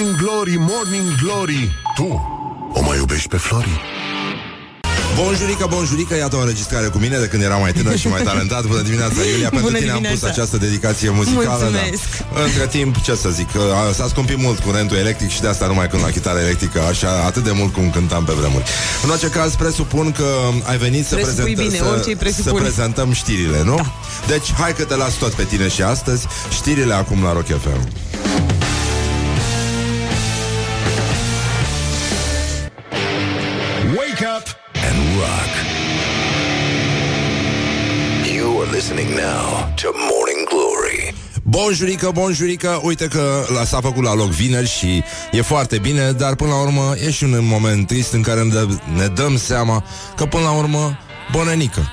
Morning Glory, Morning Glory Tu o mai iubești pe Flori? Bonjurică, bonjurică, iată o înregistrare cu mine de când eram mai tânăr și mai talentat. Bună dimineața, Iulia, pentru Bună tine am dimineața. pus această dedicație muzicală. Mulțumesc. Da. Între timp, ce să zic, că a- s-a scumpit mult curentul electric și de asta nu mai cânt la chitară electrică, așa, atât de mult cum cântam pe vremuri. În orice caz, presupun că ai venit să, Presupui prezentăm, bine, orice-i să, presupune. să prezentăm știrile, nu? Da. Deci, hai că te las tot pe tine și astăzi, știrile acum la Rock FM. Rock. You are listening now to Morning Glory. Bonjurică, bonjurică, uite că la s-a făcut la loc vineri și e foarte bine, dar până la urmă e și un moment trist în care ne, dă, ne dăm seama că până la urmă, bonenică,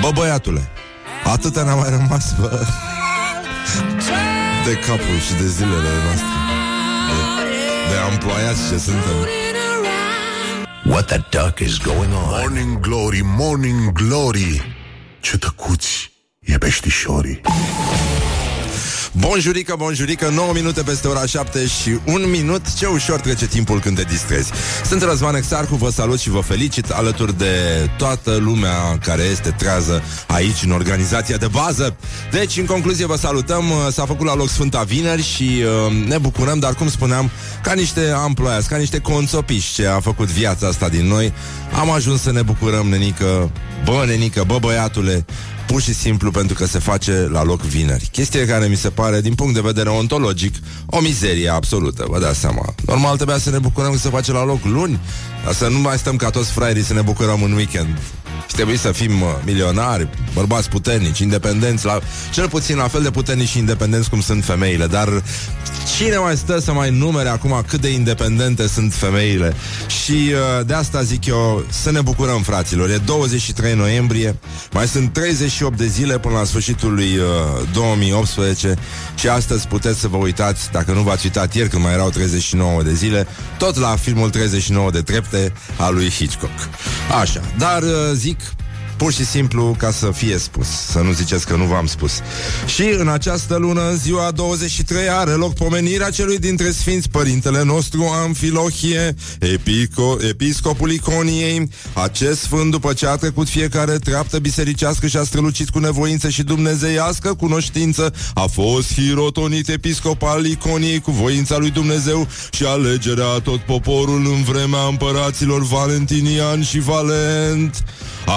bă băiatule, atâta ne-a mai rămas, bă, de capul și de zilele noastre, de, de amploiați ce suntem. What the duck is going on? Morning Glory, Morning Glory Ce tăcuți e peștișorii Bonjurică, bonjurică, 9 minute peste ora 7 și un minut. Ce ușor trece timpul când te distrezi. Sunt Răzvan Exarcu, vă salut și vă felicit Alături de toată lumea care este trează aici în organizația de bază. Deci, în concluzie, vă salutăm. S-a făcut la loc Sfânta Vineri și uh, ne bucurăm Dar, cum spuneam, ca niște amploiați, ca niște conțopiși Ce a făcut viața asta din noi Am ajuns să ne bucurăm, nenică Bă, nenică, bă, băiatule pur și simplu pentru că se face la loc vineri. Chestie care mi se pare, din punct de vedere ontologic, o mizerie absolută, vă dați seama. Normal trebuia să ne bucurăm că se face la loc luni, dar să nu mai stăm ca toți fraierii să ne bucurăm în weekend. Și trebuie să fim uh, milionari, bărbați puternici, independenți, la, cel puțin la fel de puternici și independenți cum sunt femeile, dar cine mai stă să mai numere acum cât de independente sunt femeile? Și uh, de asta zic eu, să ne bucurăm, fraților. E 23 noiembrie, mai sunt 38 de zile până la sfârșitul lui uh, 2018 și astăzi puteți să vă uitați, dacă nu v-ați uitat ieri când mai erau 39 de zile, tot la filmul 39 de trepte al lui Hitchcock. Așa, dar uh, zic Pur și simplu ca să fie spus Să nu ziceți că nu v-am spus. Și în această lună, în ziua 23 Are loc pomenirea celui dintre sfinți Părintele nostru Amfilohie epico, Episcopul Iconiei. Acest sfânt după ce a trecut fiecare treaptă bisericească Și a strălucit cu nevoință și dumnezeiască Cunoștință A fost hirotonit episcop al Iconiei Cu voința lui Dumnezeu Și alegerea a tot poporul În vremea împăraților Valentinian și Valent.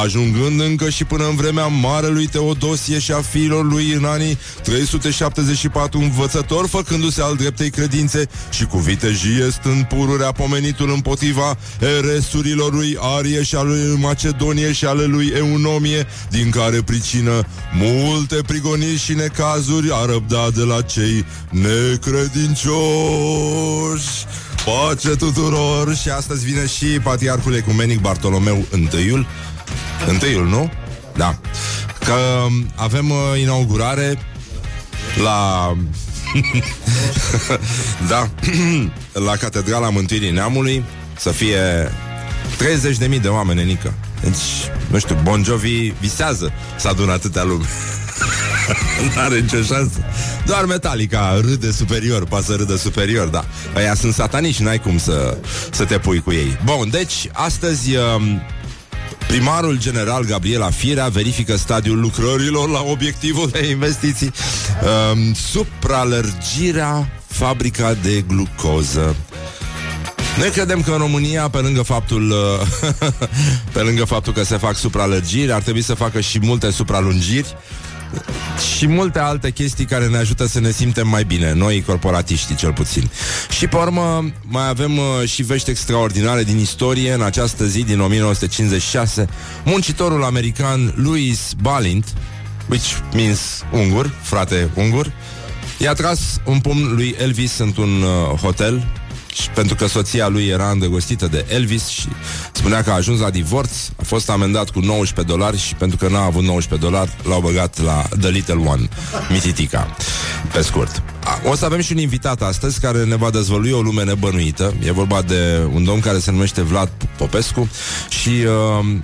Ajungând încă și până în vremea marelui Teodosie și a fiilor lui în anii 374 învățător, făcându-se al dreptei credințe și cu vitejie stând pururea pomenitul împotriva eresurilor lui Arie și ale lui Macedonie și ale lui Eunomie, din care pricină multe prigoniri și necazuri a răbdat de la cei necredincioși. Pace tuturor! Și astăzi vine și Patriarhul Ecumenic Bartolomeu I, Întâiul, nu? Da. Că um, avem uh, inaugurare la... da, la Catedrala Mântuirii Neamului să fie 30.000 de oameni, Enică. Deci, nu știu, Bon Jovi visează să adună atâtea lume. N-are nicio șansă. Doar Metallica râde superior, poate să râdă superior, da. Aia sunt satanici, n-ai cum să, să te pui cu ei. Bun, deci, astăzi... Um, Primarul general Gabriela Firea verifică stadiul lucrărilor la obiectivul de investiții. Um, supralărgirea fabrica de glucoză. Noi credem că în România, pe lângă faptul uh, pe lângă faptul că se fac supralărgiri, ar trebui să facă și multe supralungiri și multe alte chestii care ne ajută să ne simtem mai bine, noi corporatiștii cel puțin. Și pe urmă mai avem uh, și vești extraordinare din istorie în această zi din 1956. Muncitorul american Louis Balint, which means ungur, frate ungur, i-a tras un pumn lui Elvis într-un uh, hotel și pentru că soția lui era îndrăgostită de Elvis și spunea că a ajuns la divorț, a fost amendat cu 19 dolari și pentru că n-a avut 19 dolari, l-au băgat la The Little One, Mititica, pe scurt. A, O să avem și un invitat astăzi care ne va dezvălui o lume nebănuită. E vorba de un domn care se numește Vlad Popescu și uh,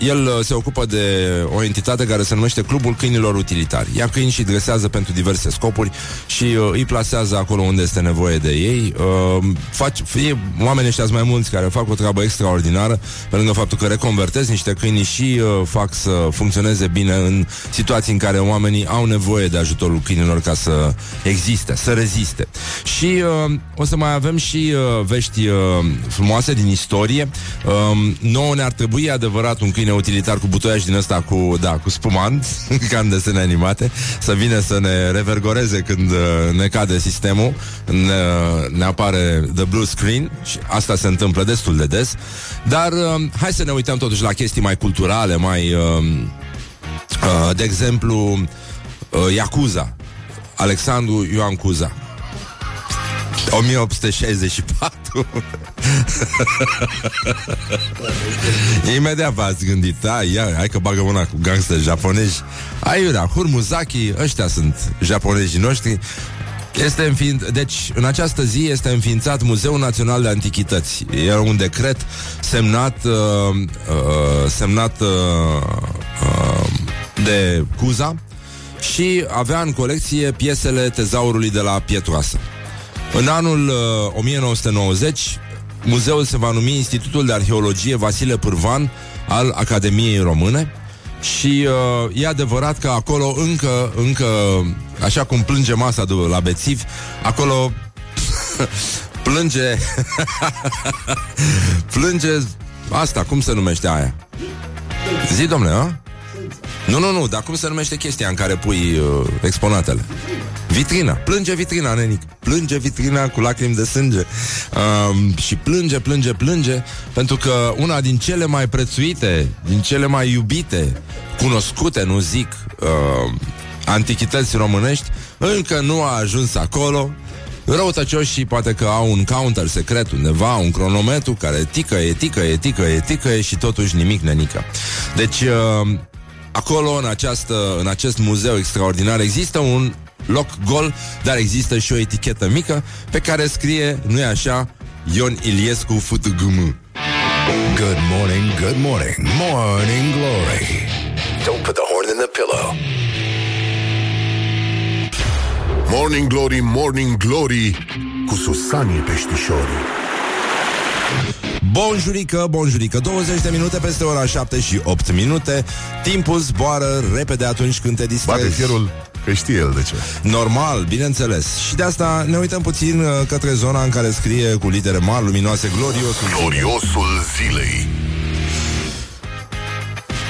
el uh, se ocupă de o entitate care se numește Clubul Câinilor Utilitari. Ia câini și dresează pentru diverse scopuri și uh, îi plasează acolo unde este nevoie de ei. Uh, fac, fie oamenii ăștia mai mulți care fac o treabă extraordinară, pe lângă faptul că reconvertez niște câini și uh, fac să funcționeze bine în situații în care oamenii au nevoie de ajutorul câinilor ca să existe, să reziste. Și uh, o să mai avem și uh, vești uh, frumoase din istorie. Uh, nouă ne-ar trebui adevărat un câine câine utilitar cu butoiaș din ăsta cu, da, cu spumant, ca în desene animate, să vină să ne revergoreze când uh, ne cade sistemul, ne, uh, ne apare the blue screen și asta se întâmplă destul de des. Dar uh, hai să ne uităm totuși la chestii mai culturale, mai, uh, uh, de exemplu, uh, Yakuza. Alexandru Ioan Cuza. 1864 Imediat v-ați gândit Da, ia, hai că bagă una cu gangster japonezi Aiurea, Hurmuzaki Ăștia sunt japonezii noștri este înfiin... Deci, în această zi este înființat Muzeul Național de Antichități. E un decret semnat uh, uh, semnat uh, uh, de Cuza și avea în colecție piesele tezaurului de la Pietroasă. În anul uh, 1990, muzeul se va numi Institutul de Arheologie Vasile Pârvan al Academiei Române și uh, e adevărat că acolo încă, încă, așa cum plânge masa de la bețivi, acolo plânge plânge asta, cum se numește aia? Zi, domnule, a? Nu, nu, nu, dar cum se numește chestia în care pui uh, exponatele? Vitrina. Plânge vitrina, nenic. Plânge vitrina cu lacrimi de sânge. Um, și plânge, plânge, plânge, pentru că una din cele mai prețuite, din cele mai iubite, cunoscute, nu zic, uh, antichități românești, încă nu a ajuns acolo. Răutăcioșii poate că au un counter secret undeva, un cronometru care tică, etică, etică, etică și totuși nimic nenică. Deci, uh, acolo, în, această, în acest muzeu extraordinar, există un loc gol, dar există și o etichetă mică pe care scrie, nu e așa, Ion Iliescu Futugum. Good morning, good morning, morning glory. Don't put the horn in the pillow. Morning glory, morning glory, cu Susanie Peștișorii. Bonjurică, bonjurică 20 de minute peste ora 7 și 8 minute Timpul zboară repede atunci când te distrezi Bate fierul Că știe el de ce. Normal, bineînțeles. Și de asta ne uităm puțin uh, către zona în care scrie cu litere mari, luminoase, gloriosul, gloriosul zilei.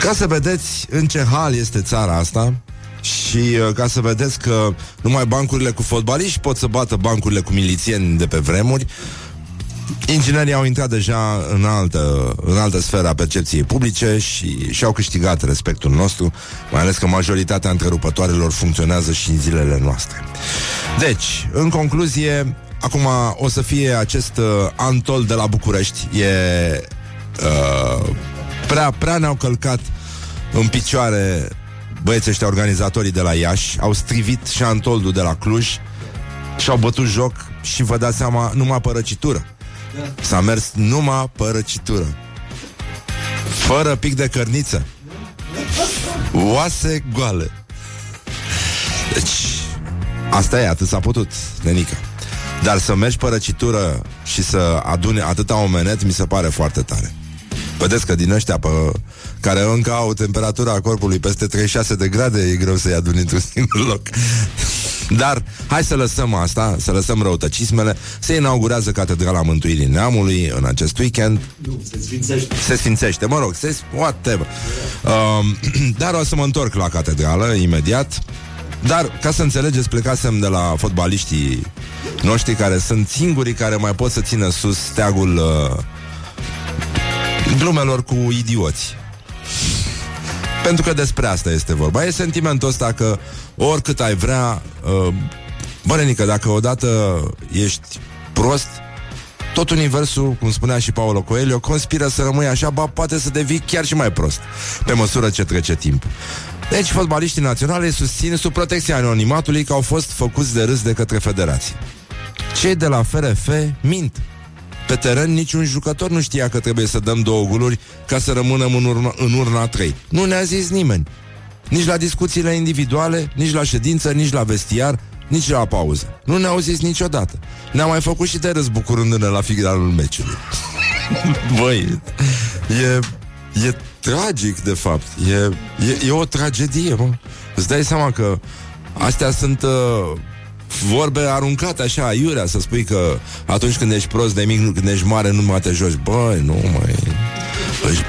Ca să vedeți în ce hal este țara asta, și uh, ca să vedeți că numai bancurile cu fotbaliști pot să bată bancurile cu milițieni de pe vremuri, Inginerii au intrat deja în altă, în altă sferă a percepției publice și și-au câștigat respectul nostru, mai ales că majoritatea întrerupătoarelor funcționează și în zilele noastre. Deci, în concluzie, acum o să fie acest uh, Antol de la București. E uh, prea, prea ne-au călcat în picioare băieții ăștia organizatorii de la Iași, au strivit și Antoldul de la Cluj și au bătut joc și vă dați seama, numai părăcitură. Da. S-a mers numai pe răcitură. Fără pic de cărniță. Oase goale. Deci, asta e, atât s-a putut, nenică. Dar să mergi pe răcitură și să adune atâta omenet, mi se pare foarte tare. Vedeți că din ăștia pe, care încă au temperatura corpului peste 36 de grade, e greu să-i aduni într-un singur loc. Dar hai să lăsăm asta, să lăsăm răutăcismele. Se inaugurează Catedrala Mântuirii Neamului în acest weekend. Nu, se sfințește. Se sfințește, mă rog, se, whatever. Um, dar o să mă întorc la catedrală imediat. Dar, ca să înțelegeți, plecasem de la fotbaliștii noștri care sunt singurii care mai pot să țină sus steagul uh, glumelor cu idioți. Pentru că despre asta este vorba. E sentimentul ăsta că oricât ai vrea, uh, bărenică, dacă odată ești prost, tot universul, cum spunea și Paolo Coelho, conspiră să rămâi așa, ba poate să devii chiar și mai prost, pe măsură ce trece timp. Deci, fotbaliștii naționale susțin sub protecția anonimatului că au fost făcuți de râs de către federație. Cei de la FRF mint Pe teren niciun jucător nu știa că trebuie să dăm două guluri ca să rămânem în urna, în urna trei. Nu ne-a zis nimeni. Nici la discuțiile individuale, nici la ședință, nici la vestiar, nici la pauză. Nu ne-au zis niciodată. Ne-am mai făcut și de râs bucurându-ne la finalul meciului. Băi, e, e tragic, de fapt. E, e, e o tragedie, mă. Îți dai seama că astea sunt uh, vorbe aruncate așa, aiurea, să spui că atunci când ești prost de mic, când ești mare, nu mai te joci. Băi, nu mai...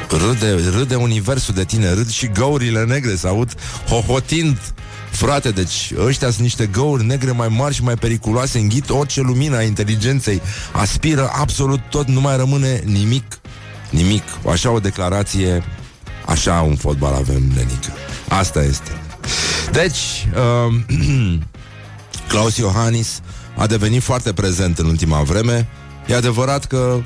Râde, râde universul de tine, râd și găurile negre, să aud hohotind Frate, deci ăștia sunt niște găuri negre mai mari și mai periculoase, înghit orice lumină a inteligenței, aspiră absolut tot, nu mai rămâne nimic. Nimic. Așa o declarație, așa un fotbal avem, nenică. Asta este. Deci, uh, Claus Iohannis a devenit foarte prezent în ultima vreme. E adevărat că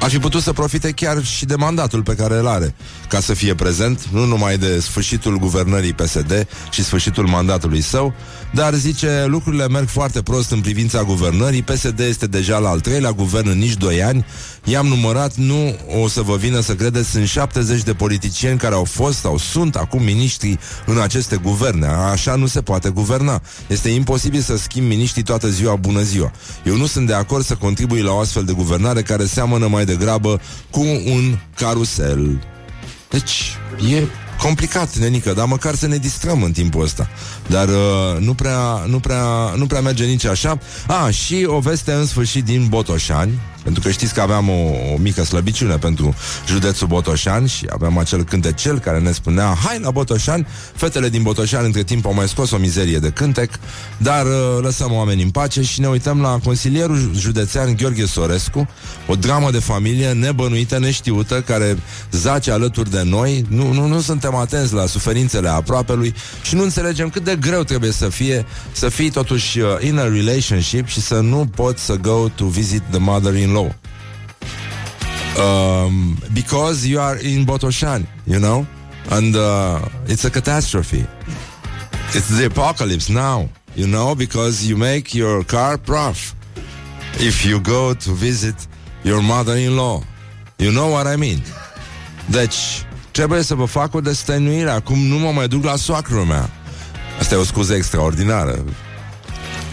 ar fi putut să profite chiar și de mandatul pe care îl are, ca să fie prezent, nu numai de sfârșitul guvernării PSD și sfârșitul mandatului său, dar zice, lucrurile merg foarte prost în privința guvernării, PSD este deja la al treilea guvern în nici doi ani, i-am numărat, nu o să vă vină să credeți, sunt 70 de politicieni care au fost sau sunt acum miniștri în aceste guverne. Așa nu se poate guverna. Este imposibil să schimb miniștrii toată ziua, bună ziua. Eu nu sunt de acord să contribui la o astfel de guvernare care seamănă mai degrabă cu un carusel. Deci, e complicat, nenică, dar măcar să ne distrăm în timpul ăsta. Dar uh, nu, prea, nu, prea, nu prea merge nici așa. A, ah, și o veste în sfârșit din Botoșani, pentru că știți că aveam o, o mică slăbiciune pentru județul Botoșan și aveam acel cântecel care ne spunea Hai la Botoșan! Fetele din Botoșan între timp au mai scos o mizerie de cântec, dar uh, lăsăm oamenii în pace și ne uităm la consilierul județean Gheorghe Sorescu, o dramă de familie nebănuită, neștiută, care zace alături de noi. Nu, nu, nu suntem atenți la suferințele aproapelui și nu înțelegem cât de greu trebuie să fie să fii totuși uh, in a relationship și să nu poți să go to visit the mother in law. Um, because you are in Botoshan, you know, and uh, it's a catastrophe. It's the apocalypse now, you know, because you make your car prof if you go to visit your mother-in-law. You know what I mean? Deci, trebuie să vă fac o destăinuire. Acum nu mă mai duc la soacră mea. Asta e o scuză extraordinară.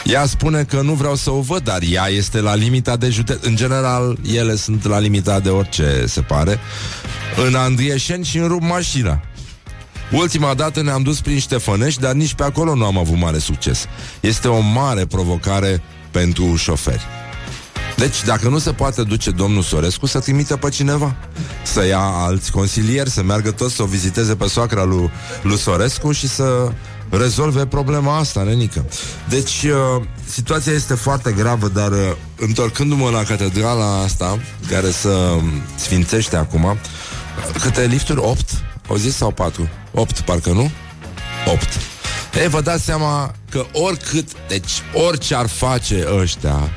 Ea spune că nu vreau să o văd, dar ea este la limita de județ. În general, ele sunt la limita de orice, se pare. În Andrieșeni și în rup mașina. Ultima dată ne-am dus prin Ștefănești, dar nici pe acolo nu am avut mare succes. Este o mare provocare pentru șoferi. Deci, dacă nu se poate duce domnul Sorescu, să trimită pe cineva. Să ia alți consilieri, să meargă toți să o viziteze pe soacra lui, lui Sorescu și să rezolve problema asta, nenică. Deci, uh, situația este foarte gravă, dar uh, întorcându-mă la catedrala asta, care să sfințește acum, câte lifturi? 8? Au zis sau 4? 8, parcă nu? 8. Ei, vă dați seama că oricât, deci orice ar face ăștia,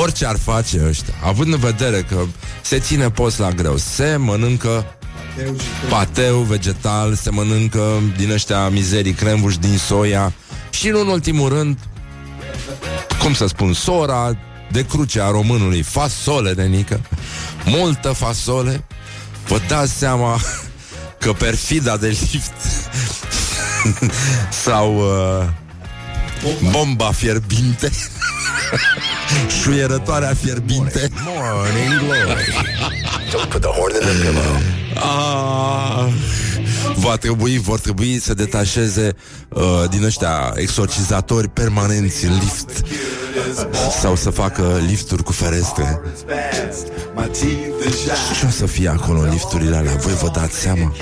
orice ar face ăștia, având în vedere că se ține post la greu, se mănâncă pateu vegetal, se mănâncă din ăștia mizerii crembuși din soia. Și, în ultimul rând, cum să spun, sora de cruce a românului, fasole, nenică, multă fasole, vă dați seama că perfida de lift sau uh, bomba fierbinte Șuierătoarea fierbinte. Morning Glory. Don't put the horn in the pillow ah, Va trebui, vor trebui să detașeze uh, din ăștia exorcizatori permanenți în lift sau să facă lifturi cu ferestre. Ce o să fie acolo în lifturile alea? Voi vă dați seama?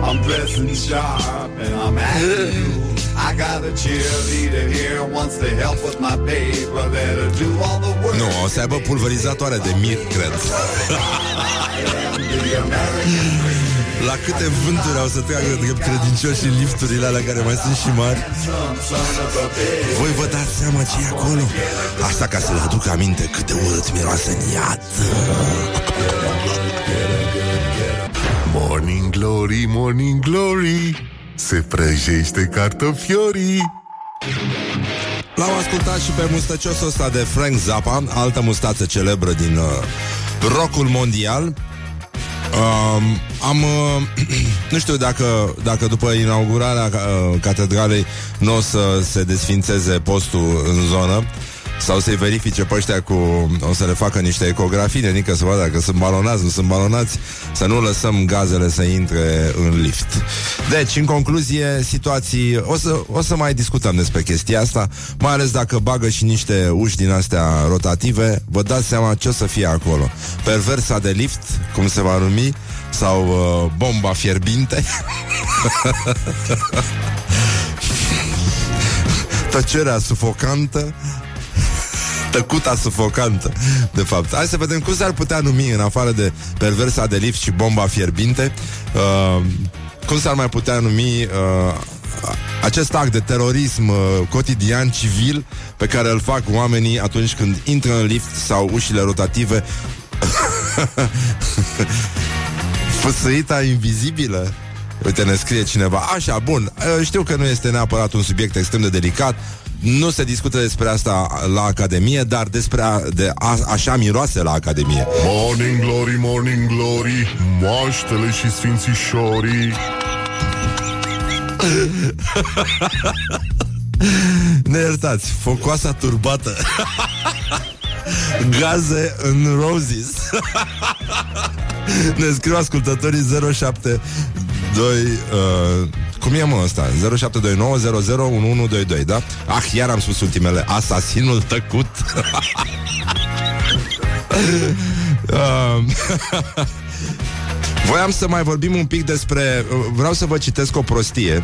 I'm dressing sharp and I'm acting I got a cheerleader here wants to help with my paper that'll do all the work. Nu, o să aibă pulverizatoare de mir, cred. La câte vânturi au să treacă drept credincioși și lifturile alea care mai sunt și mari Voi vă dați seama ce e acolo? Asta ca să le aduc aminte cât de urât miroase în iad Morning Glory, Morning Glory Se prăjește cartofiorii L-am ascultat și pe mustăciosul ăsta de Frank Zappa, altă mustață celebră din uh, rockul mondial. Uh, am, uh, nu știu dacă, dacă după inaugurarea uh, catedralei nu o să se desfințeze postul în zonă, sau să-i verifice pe ăștia cu... O să le facă niște ecografii, nenică, să vadă dacă sunt balonați, nu sunt balonați, să nu lăsăm gazele să intre în lift. Deci, în concluzie, situații... O să, o să mai discutăm despre chestia asta, mai ales dacă bagă și niște uși din astea rotative, vă dați seama ce o să fie acolo. Perversa de lift, cum se va numi, sau uh, bomba fierbinte. Tăcerea sufocantă tăcuta sufocantă, de fapt. Hai să vedem cum s-ar putea numi, în afară de perversa de lift și bomba fierbinte, uh, cum s-ar mai putea numi uh, acest act de terorism uh, cotidian, civil, pe care îl fac oamenii atunci când intră în lift sau ușile rotative. Făsăita invizibilă Uite, ne scrie cineva Așa, bun, uh, știu că nu este neapărat un subiect extrem de delicat nu se discută despre asta la Academie, dar despre a, de a, așa miroase la Academie. Morning glory, morning glory, moaștele și sfințișorii. ne iertați, focoasa turbată. Gaze în roses. ne scriu ascultătorii 07 2 uh, cum e mă ăsta? 0729001122, da? Ah, iar am spus ultimele Asasinul tăcut uh, Voiam să mai vorbim un pic despre Vreau să vă citesc o prostie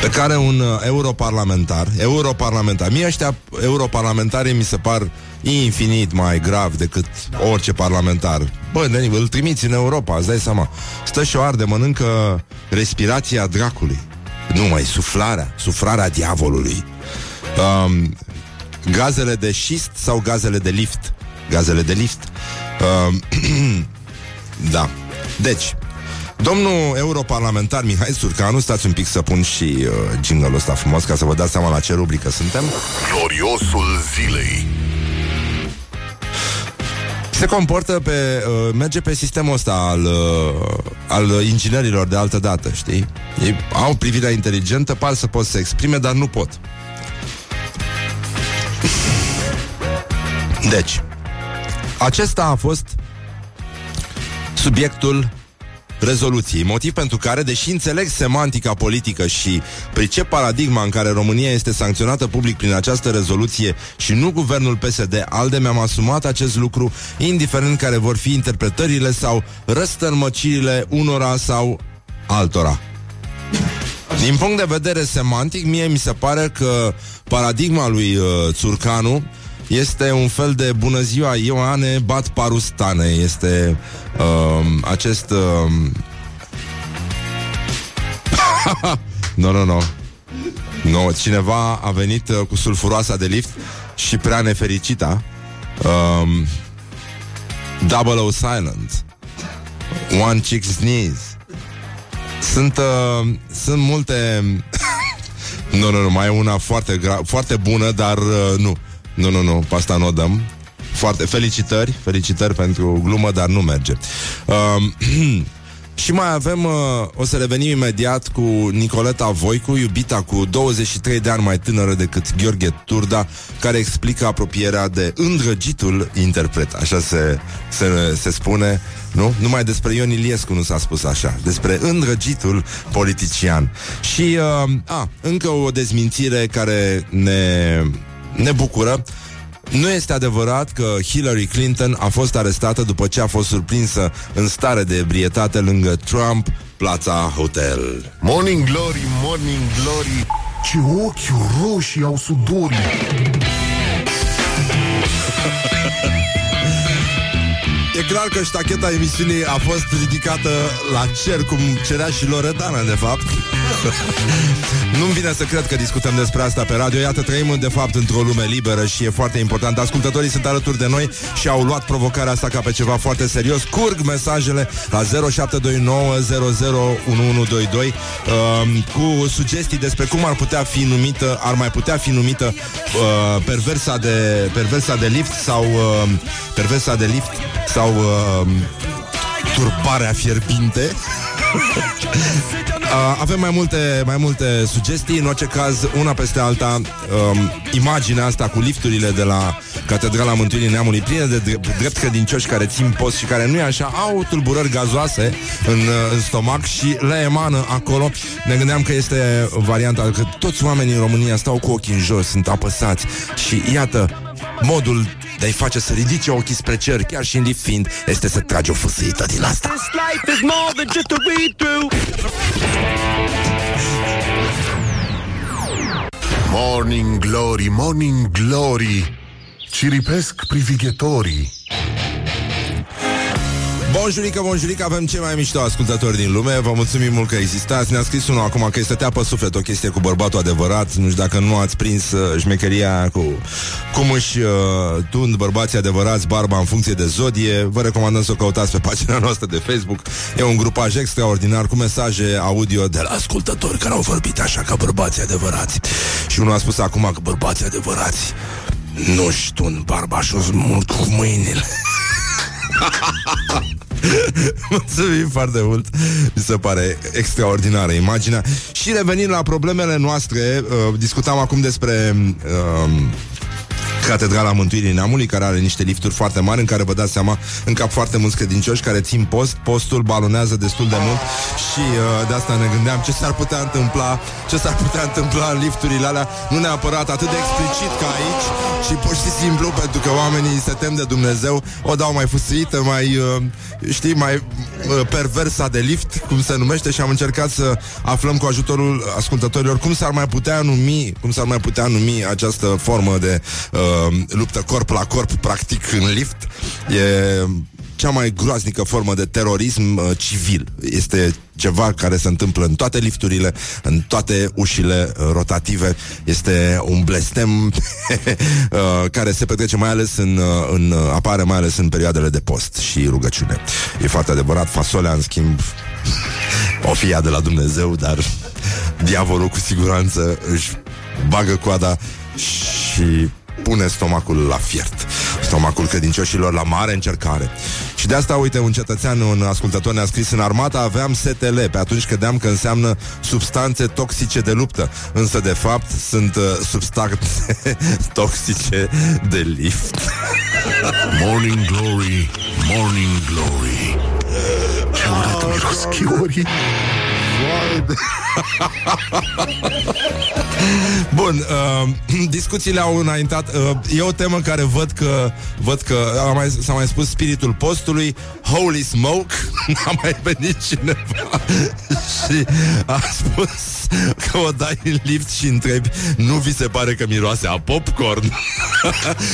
pe care un uh, europarlamentar, europarlamentar, mie ăștia europarlamentarii mi se par infinit mai grav decât orice parlamentar. Bă, Dani, îl trimiți în Europa, îți dai seama. Stă și o arde, mănâncă respirația dracului. Nu mai, suflarea, suflarea diavolului. Um, gazele de șist sau gazele de lift? Gazele de lift. Um, da. Deci, Domnul europarlamentar Mihai Surcanu, stați un pic să pun și uh, jingle ăsta frumos ca să vă dați seama la ce rubrică suntem. Gloriosul zilei. Se comportă pe, uh, merge pe sistemul ăsta al, uh, al inginerilor de altă dată, știi? Ei au privirea inteligentă, par să pot să exprime, dar nu pot. Deci, acesta a fost subiectul rezoluției, motiv pentru care, deși înțeleg semantica politică și pricep paradigma în care România este sancționată public prin această rezoluție și nu guvernul PSD, ALDE mi-am asumat acest lucru, indiferent care vor fi interpretările sau răstărmăcirile unora sau altora. Din punct de vedere semantic, mie mi se pare că paradigma lui uh, Țurcanu este un fel de bună ziua Ioane Bat Parustane. Este uh, acest... Uh... nu, nu, nu. No, cineva a venit uh, cu sulfuroasa de lift și prea nefericita. Um, double O silent. One chick sneeze. Sunt, uh, sunt multe... nu, nu, nu, mai e una foarte, gra- foarte bună, dar uh, nu. Nu, nu, nu, pasta nu o dăm. Foarte felicitări, felicitări pentru glumă, dar nu merge. Uh, și mai avem, uh, o să revenim imediat cu Nicoleta Voicu, iubita cu 23 de ani mai tânără decât Gheorghe Turda, care explică apropierea de îndrăgitul interpret. Așa se, se, se spune, nu? Numai despre Ion Iliescu nu s-a spus așa. Despre îndrăgitul politician. Și, uh, a, încă o dezmințire care ne ne bucură. Nu este adevărat că Hillary Clinton a fost arestată după ce a fost surprinsă în stare de ebrietate lângă Trump, Plața Hotel. Morning Glory, Morning Glory, ce ochi roșii au sudorii. E clar că ștacheta emisiunii a fost ridicată la cer, cum cerea și Loredana, de fapt. Nu-mi vine să cred că discutăm despre asta pe radio. Iată, trăim de fapt într-o lume liberă și e foarte important. Ascultătorii sunt alături de noi și au luat provocarea asta ca pe ceva foarte serios. Curg mesajele la 0729001122 uh, cu sugestii despre cum ar putea fi numită, ar mai putea fi numită uh, perversa de perversa de lift sau uh, perversa de lift sau uh, turbarea fierbinte. Uh, avem mai multe, mai multe sugestii, în orice caz, una peste alta, um, imaginea asta cu lifturile de la Catedrala Mântuirii Neamului, plină de drept, drept credincioși care țin post și care nu e așa, au tulburări gazoase în, uh, în stomac și le emană acolo. Ne gândeam că este varianta că toți oamenii în România stau cu ochii în jos, sunt apăsați și iată, modul de a-i face să ridice ochii spre cer, chiar și în lift fiind, este să tragi o fâsâită din asta. Morning Glory, Morning Glory, ciripesc privighetorii. Bonjurică, bonjurică, avem cei mai mișto ascultători din lume. Vă mulțumim mult că existați. Ne-a scris unul acum că este tătea pe suflet o chestie cu bărbatul adevărat. Nu știu dacă nu ați prins uh, șmecheria cu cum își uh, tund bărbații adevărați barba în funcție de zodie. Vă recomandăm să o căutați pe pagina noastră de Facebook. E un grupaj extraordinar cu mesaje audio de la ascultători care au vorbit așa ca bărbații adevărați. Și unul a spus acum că bărbații adevărați nu-și tund barba și mult cu mâinile Mulțumim foarte mult. Mi se pare extraordinară imaginea. Și revenind la problemele noastre uh, Discutam acum despre uh, Catedrala Mântuirii Neamului, care are niște lifturi foarte mari, în care vă dați seama, în cap foarte mulți credincioși care țin post, postul balonează destul de mult și uh, de asta ne gândeam ce s-ar putea întâmpla, ce s-ar putea întâmpla în lifturile alea, nu neapărat atât de explicit ca aici, și pur și simplu pentru că oamenii se tem de Dumnezeu, o dau mai fusită, mai, uh, știi, mai uh, perversa de lift, cum se numește, și am încercat să aflăm cu ajutorul ascultătorilor cum s-ar mai putea numi, cum s-ar mai putea numi această formă de uh, uh, luptă corp la corp, practic, în lift. E cea mai groaznică formă de terorism uh, civil. Este ceva care se întâmplă în toate lifturile, în toate ușile uh, rotative. Este un blestem uh, care se petrece mai ales în, uh, în uh, apare mai ales în perioadele de post și rugăciune. E foarte adevărat, fasolea în schimb o fie de la Dumnezeu, dar diavolul cu siguranță își bagă coada și pune stomacul la fiert. Stomacul credincioșilor la mare încercare. Și de asta, uite, un cetățean, un ascultător ne-a scris În armata aveam STL, pe atunci credeam că înseamnă substanțe toxice de luptă Însă, de fapt, sunt uh, substanțe toxice de lift Morning Glory, Morning Glory Ce urât miros chiorii Bun, uh, discuțiile au înaintat. Uh, e o temă care văd că văd că a mai, s-a mai spus spiritul postului, holy smoke, a mai venit cineva și a spus că o dai în lift și întrebi, nu vi se pare că miroase a popcorn?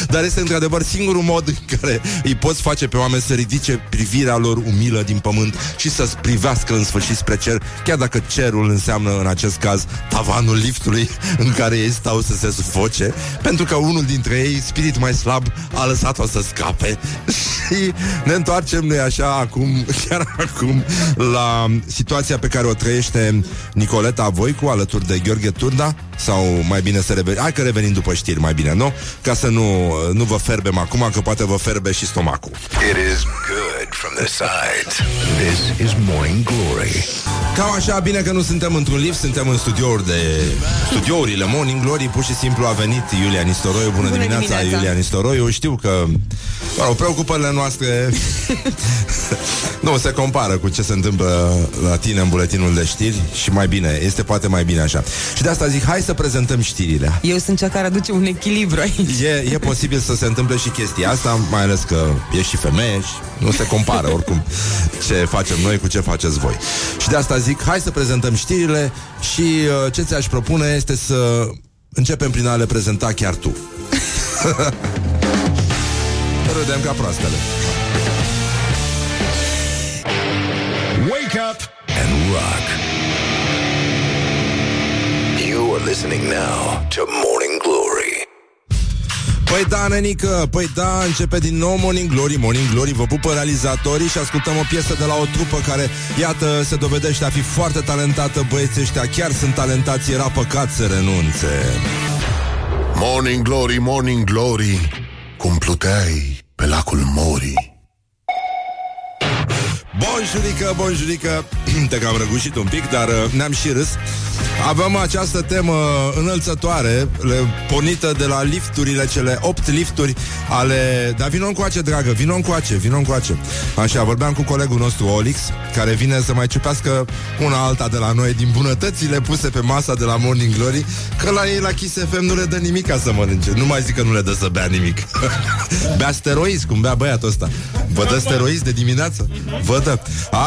Dar este într-adevăr singurul mod în care îi poți face pe oameni să ridice privirea lor umilă din pământ și să-ți privească în sfârșit spre cer, chiar dacă cerul înseamnă în acest caz tavanul liftului în care ei stau să se sufoce, pentru că unul dintre ei, spirit mai slab, a lăsat-o să scape. și ne întoarcem noi așa acum, chiar acum, la situația pe care o trăiește Nicoleta Voicu alături de Gheorghe Turda sau mai bine să revenim, hai că revenim după știri mai bine, nu? Ca să nu, nu vă ferbem acum, că poate vă ferbe și stomacul. It is good from the sides. This is Morning Glory. Cam așa, bine că nu suntem într-un lift, suntem în studiouri de... Studiourile Morning Glory, pur și simplu a venit Iulia Nistoroiu. Bună, Bună dimineața, dimineața, Iulia Nistoroiu. Știu că mă rog, preocupările noastre nu se compară cu ce se întâmplă la tine în buletinul de știri și mai bine, este poate mai bine așa. Și de asta zic, hai să prezentăm știrile. Eu sunt cea care aduce un echilibru aici. E, e posibil să se întâmple și chestia asta, mai ales că ești și femeie și nu se compară oricum ce facem noi cu ce faceți voi. Și de asta zic, hai să prezentăm știrile și uh, ce ți-aș propune este să începem prin a le prezenta chiar tu. Râdem ca proastele. Wake up and rock. You're listening now to Morning Glory. Păi da, nenică, păi da, începe din nou Morning Glory, Morning Glory, vă pupă realizatorii și ascultăm o piesă de la o trupă care, iată, se dovedește a fi foarte talentată, băieții ăștia chiar sunt talentați, era păcat să renunțe. Morning Glory, Morning Glory, cum pluteai pe lacul Morii. Bonjurică, bonjurică Te cam răgușit un pic, dar uh, ne-am și râs Avem această temă înălțătoare Pornită de la lifturile Cele 8 lifturi ale... Dar vino încoace, dragă, vino încoace Vino încoace. Așa, vorbeam cu colegul nostru Olix Care vine să mai ciupească una alta de la noi Din bunătățile puse pe masa de la Morning Glory Că la ei la Kiss FM nu le dă nimic ca să mănânce. Nu mai zic că nu le dă să bea nimic. Bea steroizi, cum bea băiatul ăsta. Vă dă steroizi de dimineață? Vă dă.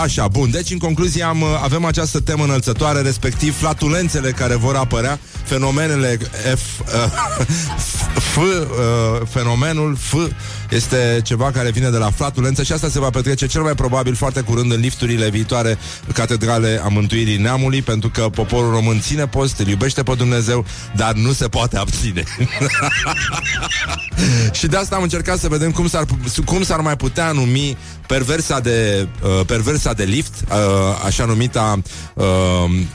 Așa, bun, deci în concluzie am, avem această temă înălțătoare Respectiv flatulențele care vor apărea Fenomenele F, uh, F uh, Fenomenul F este ceva care vine de la flatulență Și asta se va petrece cel mai probabil foarte curând În lifturile viitoare Catedrale a Mântuirii Neamului Pentru că poporul român ține post Îl iubește pe Dumnezeu Dar nu se poate abține. Și de asta am încercat să vedem cum s-ar, cum s-ar mai putea numi perversa de, uh, perversa de lift, uh, așa numita uh,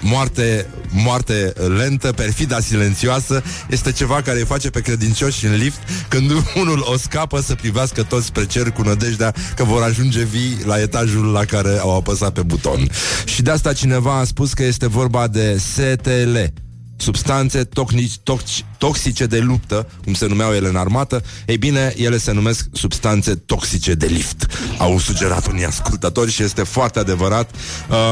moarte, moarte lentă, perfida silențioasă, este ceva care îi face pe credincioși în lift când unul o scapă să privească toți spre cer cu nădejdea că vor ajunge vii la etajul la care au apăsat pe buton. Și de asta cineva a spus că este vorba de STL, substanțe toxnici, tox, toxice de luptă, cum se numeau ele în armată, ei bine, ele se numesc substanțe toxice de lift. Au sugerat unii ascultători și este foarte adevărat.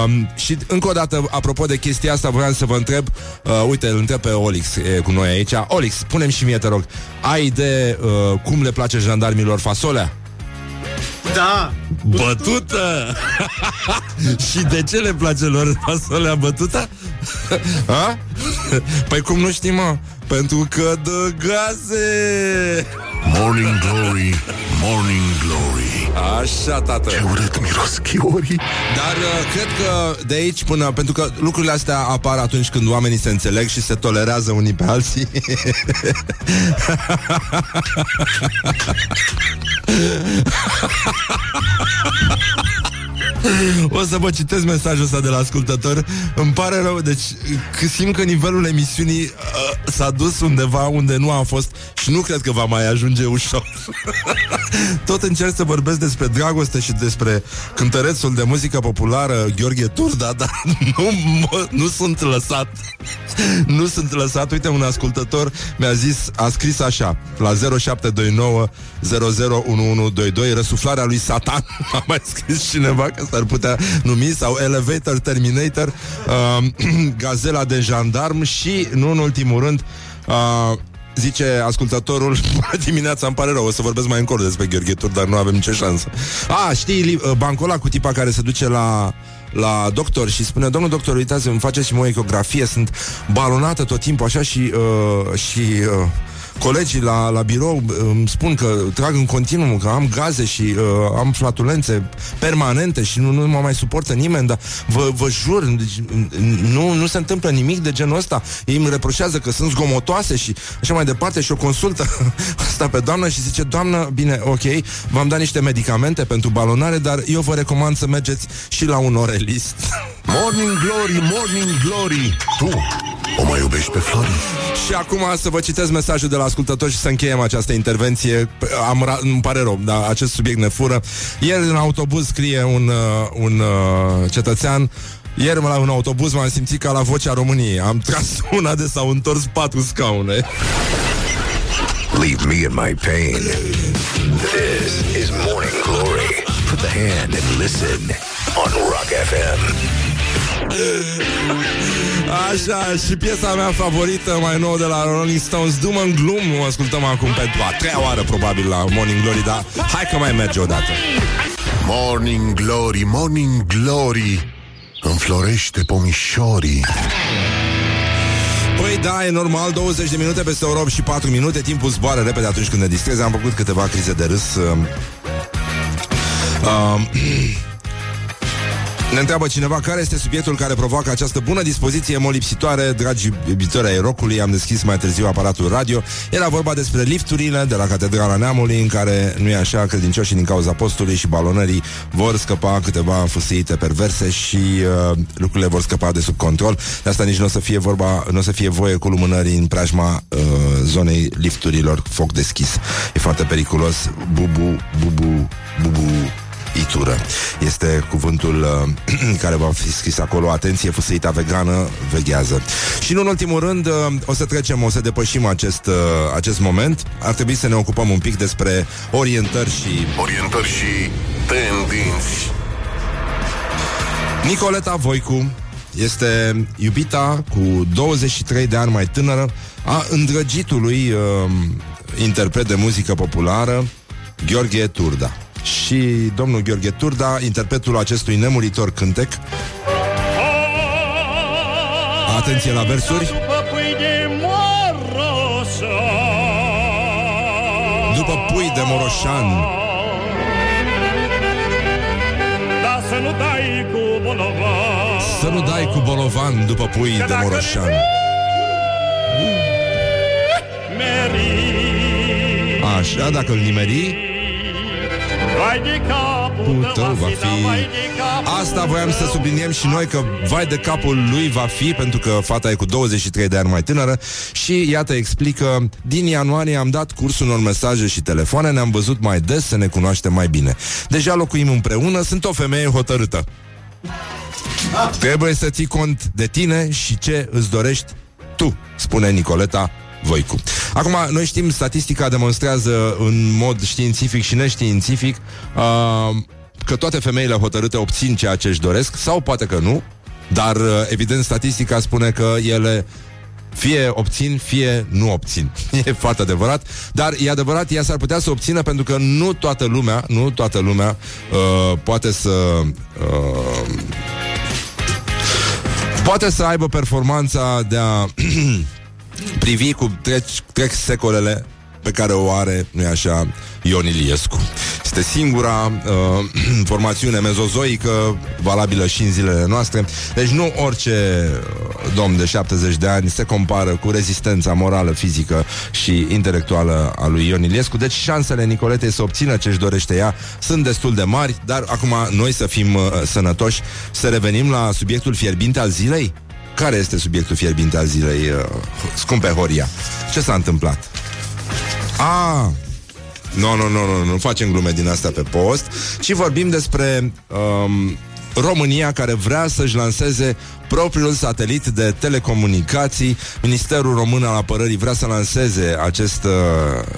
Um, și încă o dată, apropo de chestia asta, vreau să vă întreb, uh, uite, îl întreb pe Olix e cu noi aici. Olix, punem și mie, te rog, ai de uh, cum le place jandarmilor fasolea? Da! Bătută! și de ce le place lor fasolea bătută? Ha? Păi cum nu știm, mă? Pentru că dă gaze! Morning Glory, Morning Glory. Așa, tată. Ce urât miros chiorii Dar uh, cred că de aici până Pentru că lucrurile astea apar atunci când oamenii se înțeleg Și se tolerează unii pe alții O să vă citesc mesajul ăsta de la ascultător. Îmi pare rău, deci simt că nivelul emisiunii uh, s-a dus undeva unde nu a fost Și nu cred că va mai ajunge ușor. Tot încerc să vorbesc despre dragoste și despre cântărețul de muzică populară Gheorghe Turda Dar nu, mă, nu sunt lăsat. Nu sunt lăsat. Uite, un ascultător mi-a zis A scris așa La 0729 001122 Răsuflarea lui Satan. A mai scris cineva că s-ar putea numi Sau Elevator Terminator uh, Gazela de jandarm Și, nu în ultimul rând uh, Zice ascultătorul Dimineața îmi pare rău, o să vorbesc mai încolo despre Gheorghe Tur Dar nu avem nicio șansă. A, știi, uh, bancul ăla cu tipa care se duce la la doctor și spune, domnul doctor, uitați, îmi faceți o ecografie, sunt balonată tot timpul așa și, uh, și uh, colegii la, la birou îmi spun că trag în continuu, că am gaze și uh, am flatulențe permanente și nu, nu mă mai suportă nimeni, dar vă, vă jur, deci, nu, nu se întâmplă nimic de genul ăsta. Ei îmi reproșează că sunt zgomotoase și așa mai departe și o consultă asta pe doamnă și zice, doamnă, bine, ok, v-am dat niște medicamente pentru balonare, dar eu vă recomand să mergeți și la un orelist. Morning Glory, Morning Glory Tu o mai iubești pe Flori? Și acum să vă citesc mesajul de la ascultător și să încheiem această intervenție. Am ra- îmi pare rău, dar acest subiect ne fură. Ieri în autobuz scrie un, uh, un uh, cetățean ieri la un autobuz m-am simțit ca la vocea României. Am tras una de s-au întors patru scaune. Leave me in my pain. This is Morning Glory. Put the hand and listen on Rock FM. Așa, și piesa mea favorită mai nouă de la Rolling Stones, Doom and Gloom, o ascultăm acum pentru a treia oară probabil la Morning Glory, dar hai că mai merge odată. Morning Glory, Morning Glory, înflorește pomișorii. Păi da, e normal, 20 de minute peste ora 8 și 4 minute Timpul zboară repede atunci când ne distrezi Am făcut câteva crize de râs uh, uh, Ne întreabă cineva care este subiectul care provoacă această bună dispoziție molipsitoare, dragi iubitori ai rocului. Am deschis mai târziu aparatul radio. Era vorba despre lifturile de la Catedrala Neamului, în care, nu e așa, credincioșii din cauza postului și balonării vor scăpa câteva fusite perverse și uh, lucrurile vor scăpa de sub control. De asta nici nu o să fie vorba, nu o să fie voie cu lumânării în preajma uh, zonei lifturilor, foc deschis. E foarte periculos. Bubu, bubu, bubu, itură. Este cuvântul uh, care va fi scris acolo. Atenție, fusăita vegană, veghează. Și nu în ultimul rând, uh, o să trecem, o să depășim acest, uh, acest moment. Ar trebui să ne ocupăm un pic despre orientări și... Orientări și tendinți. Nicoleta Voicu este iubita cu 23 de ani mai tânără a îndrăgitului uh, interpret de muzică populară Gheorghe Turda și domnul Gheorghe Turda, interpretul acestui nemuritor cântec. Atenție la versuri. După pui de moroșan. Da să nu dai cu bolovan Să nu dai cu bolovan după pui de moroșan. Meri Așa, dacă îl nimeri, Vai de capul tău va fi... vai de capul Asta voiam să subliniem și noi că vai de capul lui va fi Pentru că fata e cu 23 de ani mai tânără Și iată explică Din ianuarie am dat curs unor mesaje și telefoane Ne-am văzut mai des să ne cunoaștem mai bine. Deja locuim împreună Sunt o femeie hotărâtă. Trebuie să ții cont de tine și ce îți dorești tu, spune Nicoleta Voicu. Acum, noi știm, statistica demonstrează în mod științific și neștiințific uh, că toate femeile hotărâte obțin ceea ce își doresc, sau poate că nu, dar uh, evident statistica spune că ele fie obțin, fie nu obțin. E foarte adevărat, dar e adevărat, ea s-ar putea să obțină pentru că nu toată lumea, nu toată lumea uh, poate să uh, poate să aibă performanța de a privi cu trec, trec secolele pe care o are, nu-i așa, Ion Iliescu. Este singura uh, formațiune mezozoică valabilă și în zilele noastre. Deci nu orice uh, domn de 70 de ani se compară cu rezistența morală, fizică și intelectuală a lui Ion Iliescu. Deci șansele Nicoletei să obțină ce-și dorește ea sunt destul de mari, dar acum noi să fim uh, sănătoși, să revenim la subiectul fierbinte al zilei. Care este subiectul fierbinte al zilei, uh, scumpe Horia? Ce s-a întâmplat? A, nu, nu, nu, nu, nu facem glume din astea pe post, ci vorbim despre um, România care vrea să-și lanseze propriul satelit de telecomunicații. Ministerul Român al Apărării vrea să lanseze acest uh,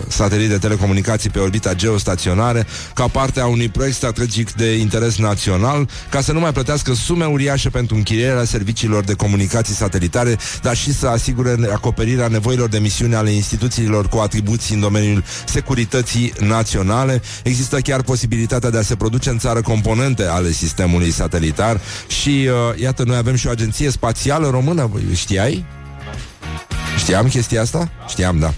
satelit de telecomunicații pe orbita geostaționare ca parte a unui proiect strategic de interes național, ca să nu mai plătească sume uriașe pentru închirierea serviciilor de comunicații satelitare, dar și să asigure acoperirea nevoilor de misiune ale instituțiilor cu atribuții în domeniul securității naționale. Există chiar posibilitatea de a se produce în țară componente ale sistemului satelitar și uh, iată, noi avem și o agenție spațială română, știai? Știam chestia asta? Știam, da.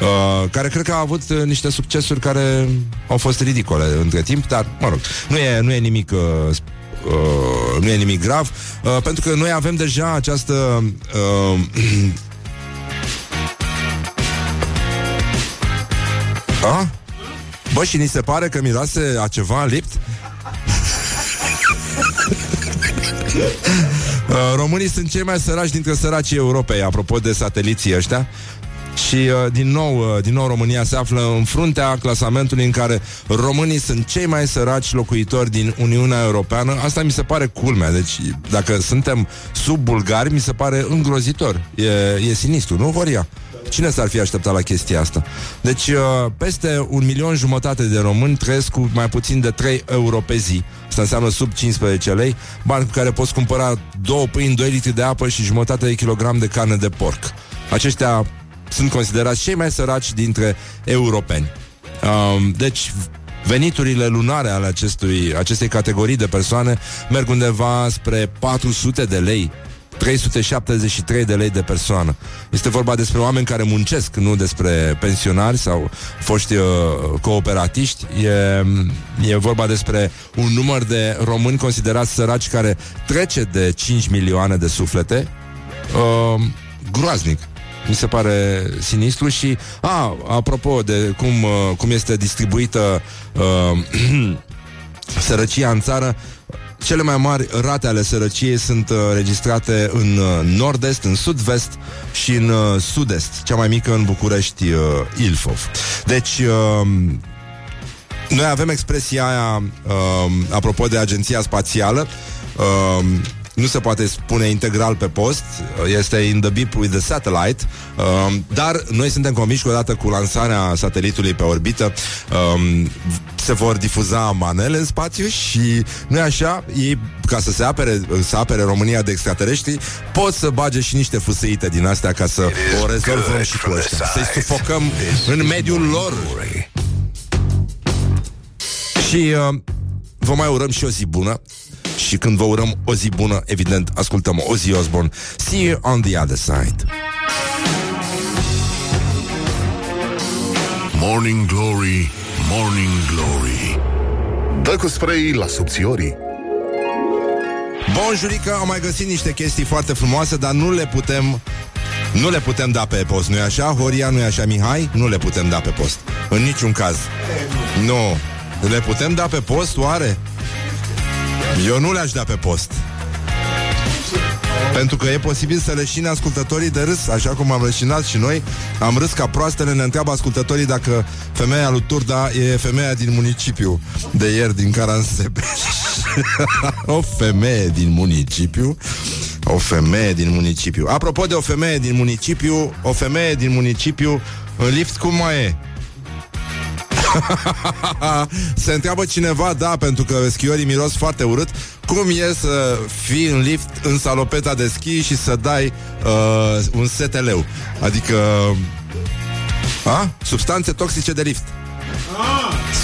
Uh, care cred că a avut uh, niște succesuri care au fost ridicole între timp, dar, mă rog, nu e, nu e nimic uh, uh, nu e nimic grav, uh, pentru că noi avem deja această uh, A? Bă, și ni se pare că miroase a ceva lipt? Românii sunt cei mai săraci dintre săracii Europei, apropo de sateliții ăștia. Și uh, din nou, uh, din nou România se află în fruntea clasamentului în care românii sunt cei mai săraci locuitori din Uniunea Europeană. Asta mi se pare culmea. Deci dacă suntem sub bulgari, mi se pare îngrozitor. E, e sinistru, nu, Horia? Cine s-ar fi așteptat la chestia asta? Deci, uh, peste un milion jumătate de români trăiesc cu mai puțin de 3 euro pe zi. Asta înseamnă sub 15 lei, bani cu care poți cumpăra două pâini, 2 litri de apă și jumătate de kilogram de carne de porc. Aceștia sunt considerați cei mai săraci dintre europeni. Um, deci, veniturile lunare ale acestui, acestei categorii de persoane merg undeva spre 400 de lei 373 de lei de persoană. Este vorba despre oameni care muncesc, nu despre pensionari sau foști uh, cooperatiști. E, e vorba despre un număr de români considerați săraci care trece de 5 milioane de suflete. Uh, groaznic. Mi se pare sinistru și, a, apropo de cum, uh, cum este distribuită uh, sărăcia în țară, cele mai mari rate ale sărăciei sunt uh, registrate în uh, nord-est, în sud-vest și în uh, sud-est, cea mai mică în București, uh, Ilfov. Deci, uh, noi avem expresia aia, uh, apropo de agenția spațială, uh, nu se poate spune integral pe post, este in the beep with the satellite, um, dar noi suntem convinși că odată cu lansarea satelitului pe orbită um, se vor difuza manele în spațiu și nu așa, ei, ca să se apere, să apere România de extraterestri, pot să bage și niște fusăite din astea ca să o rezolvăm și cu ăștia. Să-i sufocăm în mediul lor. Și uh, vă mai urăm și o zi bună și când vă urăm o zi bună, evident, ascultăm o zi Osborne. See you on the other side. Morning Glory, Morning Glory Dă cu spray la subțiorii Bonjurică, am mai găsit niște chestii foarte frumoase, dar nu le putem nu le putem da pe post, nu-i așa? Horia, nu-i așa, Mihai? Nu le putem da pe post. În niciun caz. Nu. Le putem da pe post, oare? Eu nu le-aș da pe post. Pentru că e posibil să leșine ascultătorii de râs, așa cum am leșinat și noi. Am râs ca proastele, ne întreabă ascultătorii dacă femeia lui Turda e femeia din municipiu de ieri din Caransebeș. o femeie din municipiu. O femeie din municipiu. Apropo de o femeie din municipiu, o femeie din municipiu, în lift cum mai e? Se întreabă cineva, da, pentru că schiorii miros foarte urât Cum e să fii în lift în salopeta de schi și să dai uh, un seteleu? Adică... A? Substanțe toxice de lift.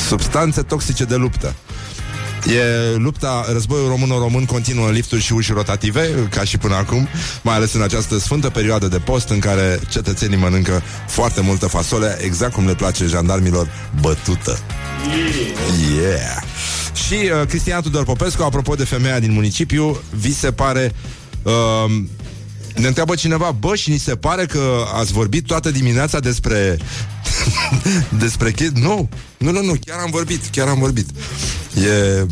Substanțe toxice de luptă E lupta, războiul român-român continuă în lifturi și uși rotative, ca și până acum, mai ales în această sfântă perioadă de post în care cetățenii mănâncă foarte multă fasole, exact cum le place jandarmilor, bătută. Yeah! Și uh, Cristian Tudor Popescu, apropo de femeia din municipiu, vi se pare... Uh, ne întreabă cineva, bă, și ni se pare că ați vorbit toată dimineața despre despre chestii. Nu, nu, nu, nu, chiar am vorbit, chiar am vorbit. E...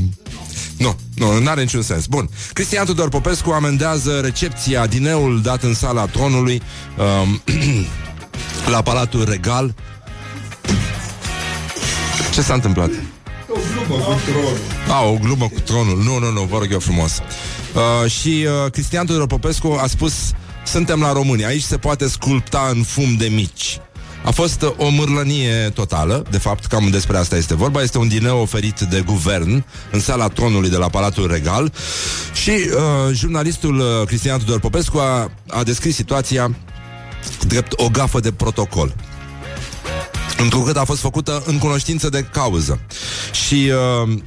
Nu, nu, nu are niciun sens. Bun. Cristian Tudor Popescu amendează recepția, dineul dat în sala tronului um, la Palatul Regal. Ce s-a întâmplat? O glumă cu tronul. A, o glumă cu tronul. Nu, nu, nu, vă rog eu frumos. Uh, și uh, Cristian Tudor Popescu a spus Suntem la România, aici se poate sculpta în fum de mici. A fost uh, o mârlănie totală, de fapt, cam despre asta este vorba. Este un dineu oferit de guvern în sala tronului de la Palatul Regal și uh, jurnalistul uh, Cristian Tudor Popescu a, a descris situația drept o gafă de protocol întrucât a fost făcută în cunoștință de cauză. Și uh,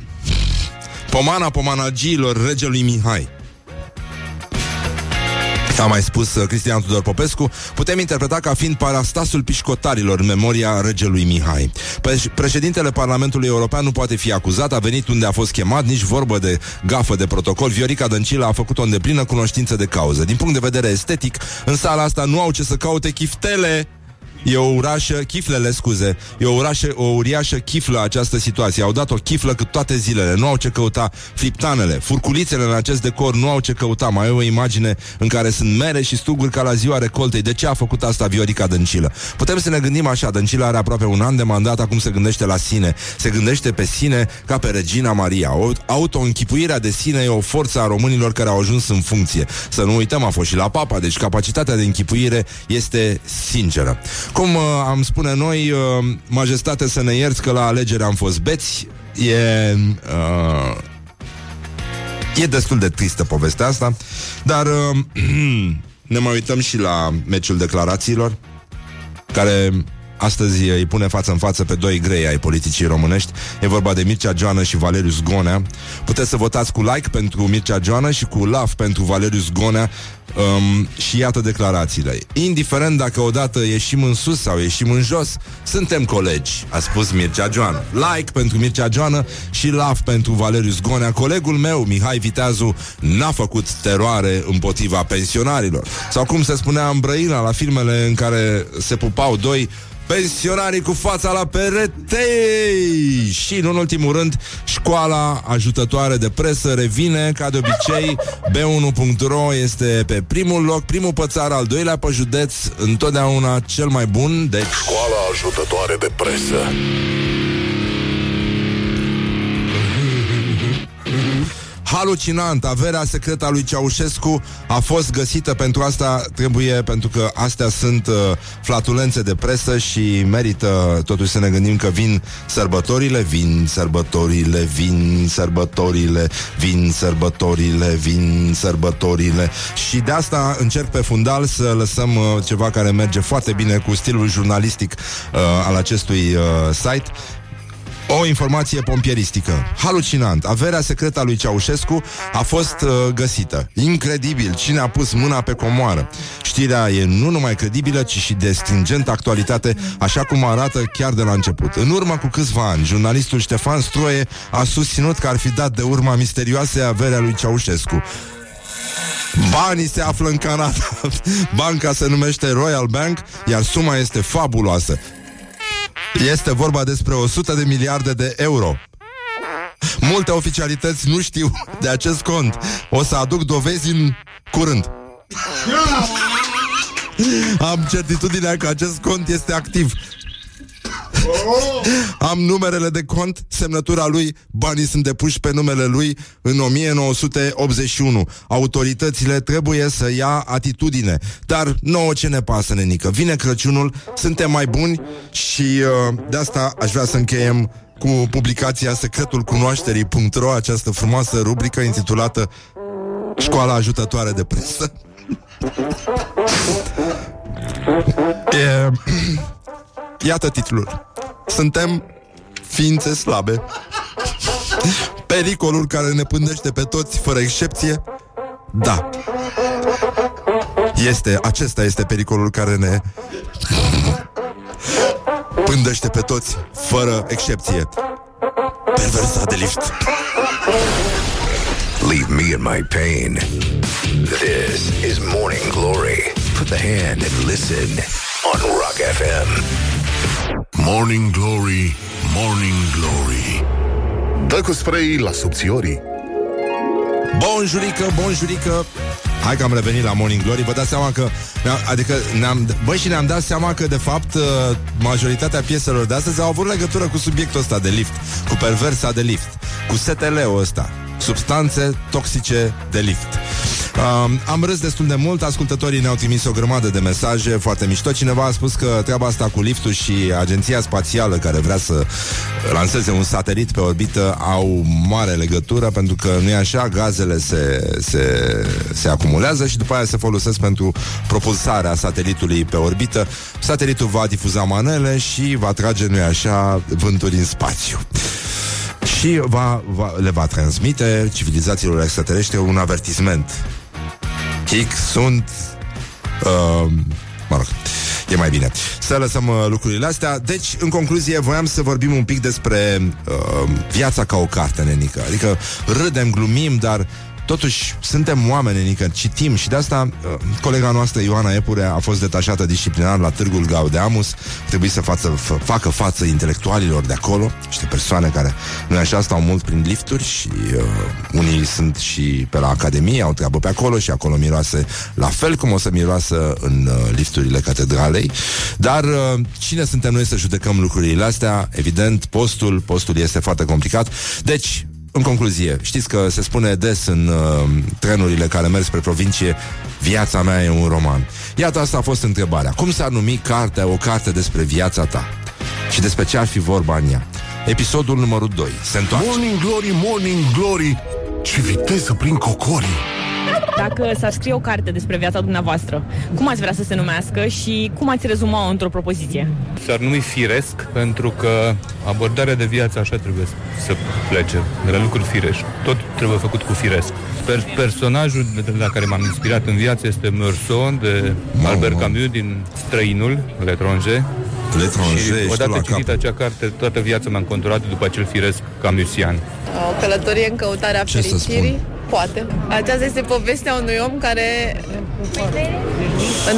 pomana pomanagiilor regelui Mihai a mai spus uh, Cristian Tudor Popescu, putem interpreta ca fiind parastasul pișcotarilor în memoria regelui Mihai. Preș- președintele Parlamentului European nu poate fi acuzat, a venit unde a fost chemat, nici vorbă de gafă de protocol. Viorica Dăncilă a făcut-o în deplină cunoștință de cauză. Din punct de vedere estetic, în sala asta nu au ce să caute chiftele E o urașă, chiflele, scuze, e o urașă, o uriașă chiflă această situație. Au dat o chiflă cât toate zilele, nu au ce căuta fliptanele, furculițele în acest decor nu au ce căuta. Mai e o imagine în care sunt mere și stuguri ca la ziua recoltei. De ce a făcut asta Viorica Dăncilă? Putem să ne gândim așa, Dăncilă are aproape un an de mandat, acum se gândește la sine. Se gândește pe sine ca pe Regina Maria. O auto-închipuirea de sine e o forță a românilor care au ajuns în funcție. Să nu uităm, a fost și la papa, deci capacitatea de închipuire este sinceră. Cum uh, am spune noi, uh, majestate să ne ierți că la alegeri am fost beți, e... Uh, e destul de tristă povestea asta, dar uh, ne mai uităm și la meciul declarațiilor, care astăzi îi pune față în față pe doi grei ai politicii românești. E vorba de Mircea Joană și Valerius Gonea. Puteți să votați cu like pentru Mircea Joană și cu love pentru Valerius Gonea Um, și iată declarațiile. Indiferent dacă odată ieșim în sus sau ieșim în jos, suntem colegi, a spus Mircea Joană. Like pentru Mircea Joană și love pentru Valeriu Zgonea. Colegul meu, Mihai Viteazu, n-a făcut teroare împotriva pensionarilor. Sau cum se spunea în Brăila la filmele în care se pupau doi pensionarii cu fața la perete și, în ultimul rând, școala ajutătoare de presă revine, ca de obicei, B1.ro este pe primul loc, primul pe țară, al doilea pe județ, întotdeauna cel mai bun, deci... Școala ajutătoare de presă. Halucinant, averea secretă a lui Ceaușescu a fost găsită pentru asta. Trebuie, pentru că astea sunt uh, flatulențe de presă și merită totuși să ne gândim că vin sărbătorile, vin sărbătorile, vin sărbătorile, vin sărbătorile, vin sărbătorile. Și de asta încerc pe fundal să lăsăm uh, ceva care merge foarte bine cu stilul jurnalistic uh, al acestui uh, site o informație pompieristică. Halucinant. Averea secretă a lui Ceaușescu a fost uh, găsită. Incredibil. Cine a pus mâna pe comoară? Știrea e nu numai credibilă, ci și de stringentă actualitate, așa cum arată chiar de la început. În urmă cu câțiva ani, jurnalistul Ștefan Stroie a susținut că ar fi dat de urma misterioase averea lui Ceaușescu. Banii se află în Canada. Banca se numește Royal Bank, iar suma este fabuloasă. Este vorba despre 100 de miliarde de euro. Multe oficialități nu știu de acest cont. O să aduc dovezi în curând. Am certitudinea că acest cont este activ. Am numerele de cont, semnătura lui, banii sunt depuși pe numele lui în 1981. Autoritățile trebuie să ia atitudine. Dar nouă ce ne pasă, nenică? Vine Crăciunul, suntem mai buni și uh, de asta aș vrea să încheiem cu publicația Secretul Cunoașterii.ro, această frumoasă rubrică intitulată Școala ajutătoare de presă. e, iată titlul. Suntem ființe slabe. Pericolul care ne pândește pe toți, fără excepție, da. Este, acesta este pericolul care ne pândește pe toți, fără excepție. Perversa de lift. Leave me in my pain. This is Morning Glory. Put the hand and listen on Rock FM. Morning Glory, Morning Glory. Dă cu spray la subțiorii. Bonjurică, bonjurică Hai că am revenit la Morning Glory. Vă dați seama că ne-am, Adică ne-am, Băi și ne-am dat seama că de fapt uh, Majoritatea pieselor de astăzi Au avut legătură cu subiectul ăsta de lift Cu perversa de lift Cu STL-ul ăsta Substanțe toxice de lift Uh, am râs destul de mult, ascultătorii ne-au trimis o grămadă de mesaje foarte mișto. Cineva a spus că treaba asta cu liftul și agenția spațială care vrea să lanseze un satelit pe orbită au mare legătură pentru că nu e așa, gazele se, se, se acumulează și după aia se folosesc pentru propulsarea satelitului pe orbită. Satelitul va difuza manele și va trage, nu așa, vânturi în spațiu și va, va, le va transmite civilizațiilor extraterestre un avertisment Hic sunt uh, Mă rog E mai bine. Să lăsăm uh, lucrurile astea. Deci, în concluzie, voiam să vorbim un pic despre uh, Viața ca o carte, nenică. Adică râdem, glumim, dar Totuși, suntem oameni, adică citim și de asta uh, colega noastră Ioana Epure a fost detașată disciplinar la Târgul Gaudeamus. Trebuie să față, f- facă față intelectualilor de acolo, niște persoane care nu așa stau mult prin lifturi și uh, unii sunt și pe la Academie, au treabă pe acolo și acolo miroase la fel cum o să miroasă în uh, lifturile catedralei. Dar uh, cine suntem noi să judecăm lucrurile astea? Evident, postul, postul este foarte complicat. Deci, în concluzie, știți că se spune des în uh, trenurile care merg spre provincie Viața mea e un roman. Iată asta a fost întrebarea. Cum s-ar numi cartea, o carte despre viața ta? Și despre ce ar fi vorba în ea? Episodul numărul 2 Se întoarce. Morning Glory, Morning Glory Ce viteză prin cocorii Dacă s-ar scrie o carte despre viața dumneavoastră, cum ați vrea să se numească și cum ați rezuma-o într-o propoziție? S-ar numi firesc pentru că abordarea de viață așa trebuie să plece, de la lucruri firești. Tot trebuie făcut cu firesc. Per- personajul de de la care m-am inspirat în viață este Meursault de Albert Camus din Străinul, L'étranger. L'étranger, Și ești tu odată la citit cap. acea carte, toată viața m-am controlat după acel firesc camusian. O călătorie în căutarea Ce să fericirii? Poate. Aceasta este povestea unui om care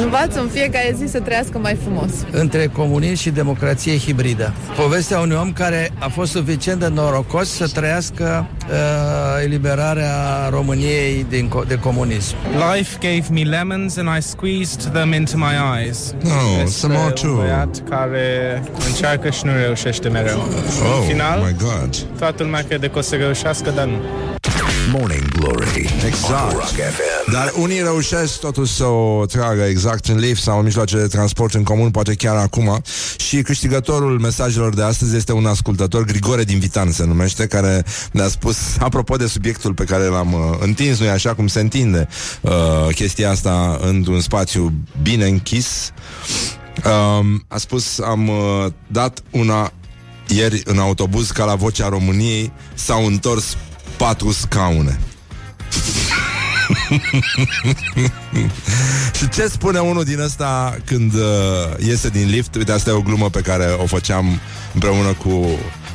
învață în fiecare zi să trăiască mai frumos. între comunism și democrație hibridă. Povestea unui om care a fost suficient de norocos să trăiască uh, eliberarea României din, co- de comunism. Life gave me lemons and I squeezed them into my eyes. Oh, Este some more too. un băiat care încearcă și nu reușește mereu. Oh, În final, my God. toată lumea crede că o să reușească, dar nu. Morning Glory Exact. on Rock FM. Dar unii reușesc totuși să o tragă exact în lift sau în mijloace de transport în comun, poate chiar acum. Și câștigătorul mesajelor de astăzi este un ascultător, Grigore din Vitan se numește, care ne-a spus, apropo de subiectul pe care l-am uh, întins, nu așa cum se întinde uh, chestia asta într-un spațiu bine închis. Um, a spus, am uh, dat una ieri în autobuz ca la Vocea României s-au întors patru scaune. Și ce spune unul din ăsta când uh, iese din lift? Uite, asta e o glumă pe care o făceam împreună cu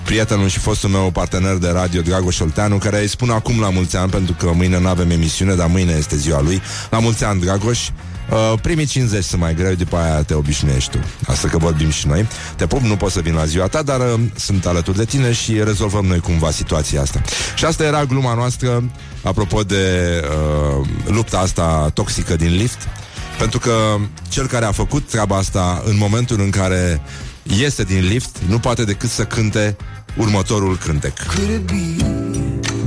prietenul și fostul meu partener de radio, Dragoș Olteanu, care îi spun acum la mulți ani, pentru că mâine nu avem emisiune, dar mâine este ziua lui. La mulți ani, Dragoș. Uh, primii 50 sunt mai greu, după aia te obișnuiești tu. Asta că vorbim și noi. Te pup, nu pot să vin la ziua ta, dar uh, sunt alături de tine și rezolvăm noi cumva situația asta. Și asta era gluma noastră, apropo de uh, lupta asta toxică din lift, pentru că cel care a făcut treaba asta în momentul în care iese din lift, nu poate decât să cânte următorul cântec. Could it be?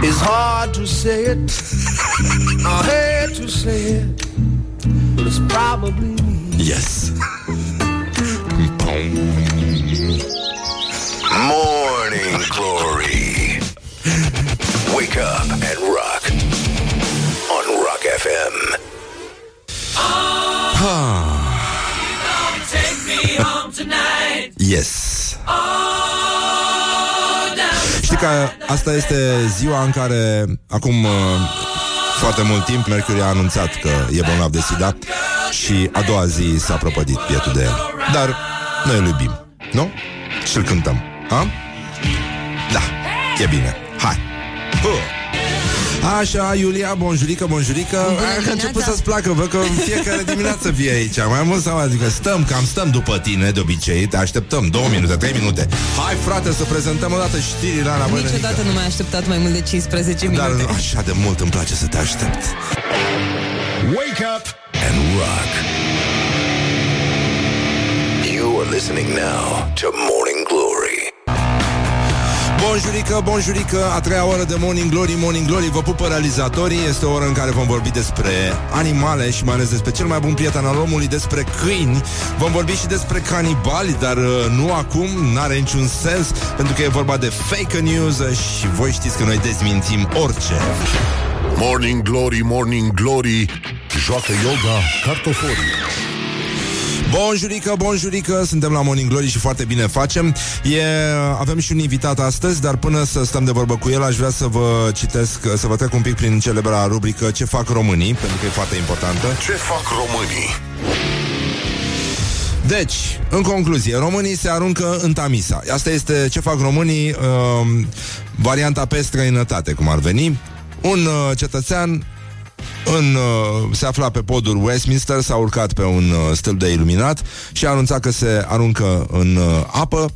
It's hard to say it. I hate to say it. But it's probably me. Yes. Morning Glory. Wake up and rock on Rock FM. Yes. Știi că asta este ziua în care acum uh, foarte mult timp Mercury a anunțat că e bolnav de sida și a doua zi s-a prăpădit bietul de el. Dar noi îl iubim, nu? Și îl cântăm. Ha? Da, e bine. Hai. Huh. Așa, Iulia, bonjurică, bonjurică Ai că a început să-ți placă, văd că în fiecare dimineață vii aici Mai mult sau adică stăm, cam stăm după tine de obicei Te așteptăm, două minute, trei minute Hai frate să prezentăm o dată știrile alea băi, Niciodată nenică. nu m-ai așteptat mai mult de 15 Dar minute. așa de mult îmi place să te aștept Wake up and rock. You are listening now to Morning Glory. Bonjurică, bonjurică, a treia oră de Morning Glory, Morning Glory Vă pupă realizatorii, este o oră în care vom vorbi despre animale Și mai ales despre cel mai bun prieten al omului, despre câini. Vom vorbi și despre canibali, dar uh, nu acum, n-are niciun sens Pentru că e vorba de fake news uh, și voi știți că noi dezmințim orice. Morning Glory, Morning Glory Joacă yoga cartoforii Bonjurică, bonjurică, suntem la Morning Glory și foarte bine facem e, Avem și un invitat astăzi, dar până să stăm de vorbă cu el Aș vrea să vă citesc, să vă trec un pic prin celebra rubrică Ce fac românii, pentru că e foarte importantă Ce fac românii? Deci, în concluzie, românii se aruncă în Tamisa. Asta este ce fac românii, uh, varianta pe străinătate, cum ar veni. Un uh, cetățean în, uh, se afla pe podul Westminster, s-a urcat pe un uh, stâlp de iluminat și a anunțat că se aruncă în uh, apă.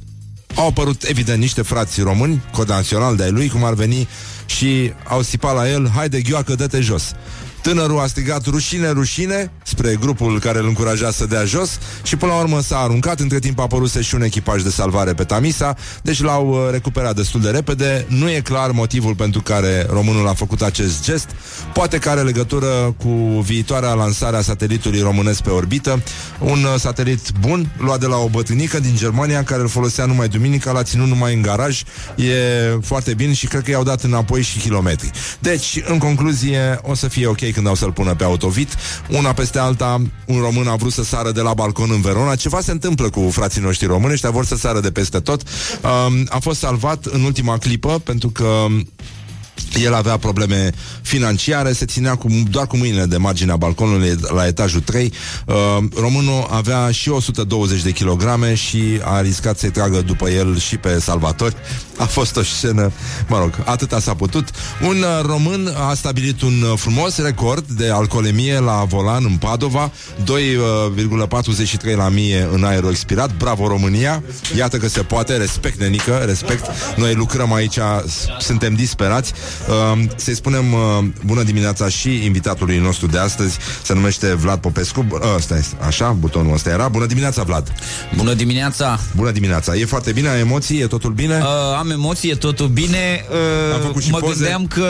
Au apărut, evident, niște frați români, cod național de-ai lui, cum ar veni, și au sipat la el, haide ghioacă, dă-te jos. Tânărul a strigat rușine, rușine spre grupul care îl încuraja să dea jos și până la urmă s-a aruncat. Între timp a apărut și un echipaj de salvare pe Tamisa, deci l-au uh, recuperat destul de repede. Nu e clar motivul pentru care românul a făcut acest gest. Poate că are legătură cu viitoarea lansare a satelitului românesc pe orbită. Un uh, satelit bun, luat de la o bătrânică din Germania care îl folosea numai duminica, l-a ținut numai în garaj. E foarte bine și cred că i-au dat înapoi și kilometri. Deci, în concluzie, o să fie ok când au să-l pună pe autovit. Una peste alta, un român a vrut să sară de la balcon în Verona. Ceva se întâmplă cu frații noștri români, ăștia vor să sară de peste tot. Um, a fost salvat în ultima clipă pentru că El avea probleme financiare, se ținea cu, doar cu mâinile de marginea balconului la etajul 3. Uh, românul avea și 120 de kilograme și a riscat să-i tragă după el și pe salvatori. A fost o scenă, mă rog, atâta s-a putut. Un uh, român a stabilit un uh, frumos record de alcoolemie la volan în Padova, 2,43 la mie în aerul expirat. Bravo România! Iată că se poate, respect nenică, respect. Noi lucrăm aici, s- suntem disperați. Uh, să-i spunem uh, bună dimineața și invitatului nostru de astăzi, se numește Vlad Popescu. Uh, Ăsta este, așa, butonul ăsta era. Bună dimineața, Vlad! Bună dimineața! Bună dimineața! E foarte bine, ai emoții, e totul bine? Uh, am emoții, e totul bine. Uh, Am făcut și mă poze. gândeam că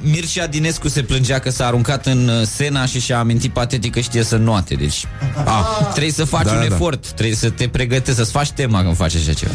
Mircea Dinescu se plângea că s-a aruncat în uh, Sena și și-a amintit patetic că știe să noate. Deci Ah. trebuie să faci Da, un da, da. efort, trebuie să te pregătești, să-ți faci tema când faci așa ceva.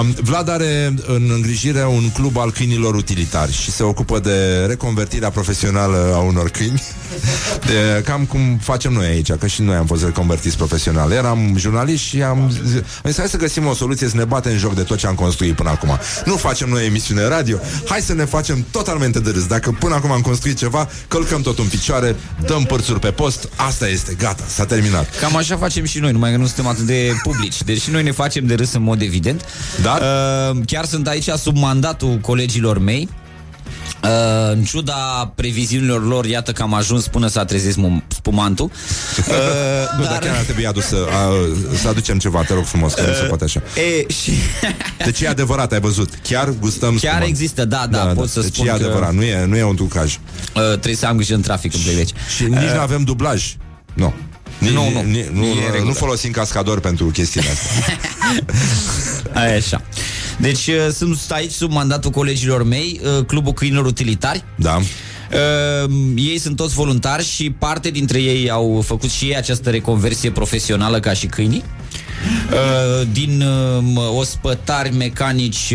Uh, Vlad are în îngrijire un club al câinilor utilitari și se ocupă de reconvertirea profesională a unor câini. De, cam cum facem noi aici, că și noi am fost reconvertiți profesional. Eram jurnaliști și am zis, am zis, hai să găsim o soluție să ne batem în joc de tot ce am construit până acum. Nu facem noi emisiune radio, hai să ne facem totalmente de râs. Dacă până acum am construit ceva, călcăm tot în picioare, dăm părțuri pe post, asta este, gata, s-a terminat. Cam așa facem și noi, numai că nu suntem atât de publici. Deci și noi ne facem de râs în mod evident. Dar? Uh, chiar sunt aici sub mandatul colegilor mei. Uh, în ciuda previziunilor lor, iată că am ajuns până s-a trezit spum- spumantul. Uh, Nu, dar chiar ar trebui adus să, a, să aducem ceva, te rog frumos, că nu se poate așa. E, și Deci e adevărat, ai văzut. Chiar gustăm Chiar spumă. există, da, da, pot să deci spun e că- adevărat, nu e, nu e un trucaj. uh, trebuie să am grijă în trafic când plec de aici. Și nici nu avem dublaj. Nu. Ni, Nu, ni- nu. ni- nu, E nu, regulă. nu folosim cascador pentru chestiile astea. Aia așa. Deci uh, sunt aici sub mandatul colegilor mei, uh, Clubul Câinilor Utilitari. Da. Uh, ei sunt toți voluntari și parte dintre ei au făcut și ei această reconversie profesională ca și câinii. Uh, din uh, ospătari, mecanici,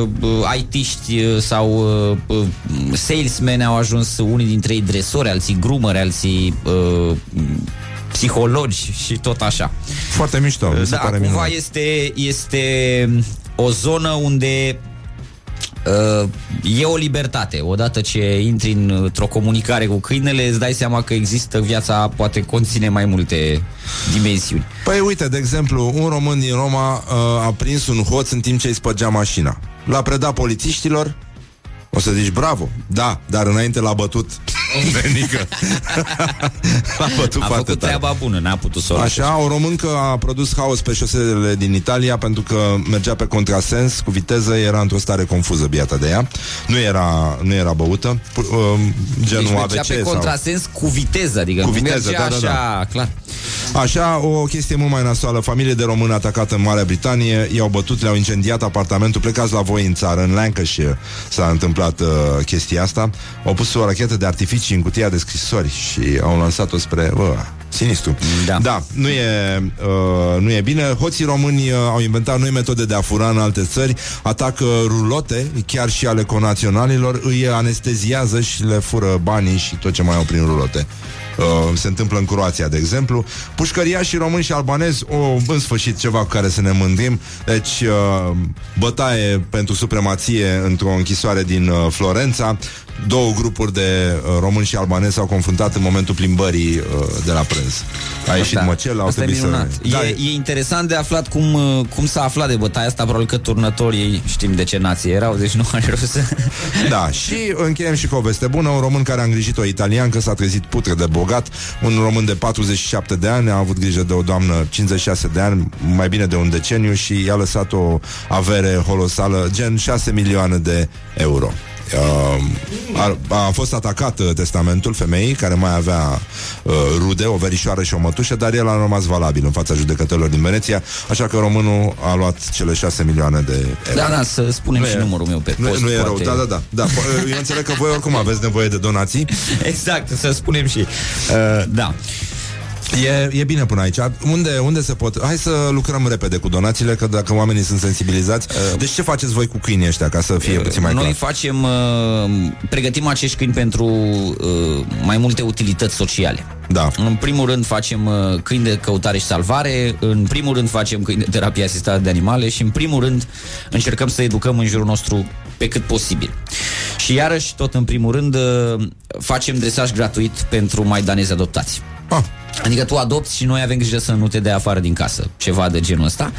uh, uh, IT-ști uh, sau uh, uh, salesmen au ajuns unii dintre ei dresori, alții grumări, alții uh, psihologi și tot așa. Foarte mișto, mi se Da, pare cumva minunat. este, este o zonă unde uh, e o libertate. Odată ce intri în- într-o comunicare cu câinele, îți dai seama că există viața, poate conține mai multe dimensiuni. Păi uite, de exemplu, un român din Roma uh, a prins un hoț în timp ce îi spăgea mașina. L-a predat polițiștilor, o să zici bravo, da, dar înainte l-a bătut Venică. l-a bătut A foarte făcut tare. treaba bună, n-a putut să o lase. Așa, o româncă a produs haos pe șoselele din Italia pentru că mergea pe contrasens cu viteză, era într-o stare confuză biata de ea. Nu era, nu era băută, pu- um, genul Deci mergea AVC pe sau... contrasens cu viteză, adică Cu nu viteză, mergea da, da, așa, da. clar. Așa, o chestie mult mai nasoală. Familie de români atacată în Marea Britanie I-au bătut, le-au incendiat apartamentul. Plecați la voi în țară, în Lancashire S-a întâmplat uh, chestia asta. Au pus o rachetă de artificii în cutia de scrisori Și au lansat-o spre... Bă, sinistru. Da, da nu, e, uh, nu e bine. Hoții români uh, au inventat noi metode de a fura în alte țări. Atacă rulote, chiar și ale conaționalilor Îi anesteziază și le fură banii Și tot ce mai au prin rulote Uh, se întâmplă în Croația, de exemplu. Pușcăria și români și albanezi, o, în sfârșit ceva cu care să ne mândrim. Deci, uh, bătaie pentru supremație într-o închisoare din uh, Florența. Două grupuri de uh, români și albanezi s-au confruntat în momentul plimbării uh, de la prânz. A ieșit măcel, au asta e trebuit minunat. să... Da, E, e interesant de aflat cum, uh, cum s-a aflat de bătaia asta, probabil că turnătorii știm de ce nație erau, deci nu are rost să... Da, și încheiem și cu o veste bună Un român care a îngrijit o italiancă S-a trezit putre de bogat Un român de 47 de ani A avut grijă de o doamnă 56 de ani Mai bine de un deceniu Și i-a lăsat o avere holosală Gen 6 milioane de euro Uh, a, a fost atacat uh, testamentul femeii care mai avea uh, rude, o verișoară și o mătușă, dar el a rămas valabil în fața judecătorilor din Veneția, așa că românul a luat cele 6 milioane de euro. Da, da, să spunem Nu și e- numărul meu pe Nu, post. nu e rău, poate. da, da, da, da. Po- Eu înțeleg că voi oricum aveți nevoie de donații. Exact, să spunem și... Uh, da. E, e bine până aici. Unde, unde se pot... Hai să lucrăm repede cu donațiile, că dacă oamenii sunt sensibilizați... Deci ce faceți voi cu câinii ăștia, ca să fie puțin mai Noi clar? facem, uh, pregătim acești câini pentru uh, mai multe utilități sociale. Da. În primul rând facem uh, câini de căutare și salvare, în primul rând facem câini de terapie asistată de animale și în primul rând încercăm să educăm în jurul nostru pe cât posibil. Și iarăși, tot în primul rând, uh, facem dresaj gratuit pentru maidanezi adoptați. Ah. Adică tu adopți și noi avem grijă să nu te dea afară din casă. Ceva de genul ăsta.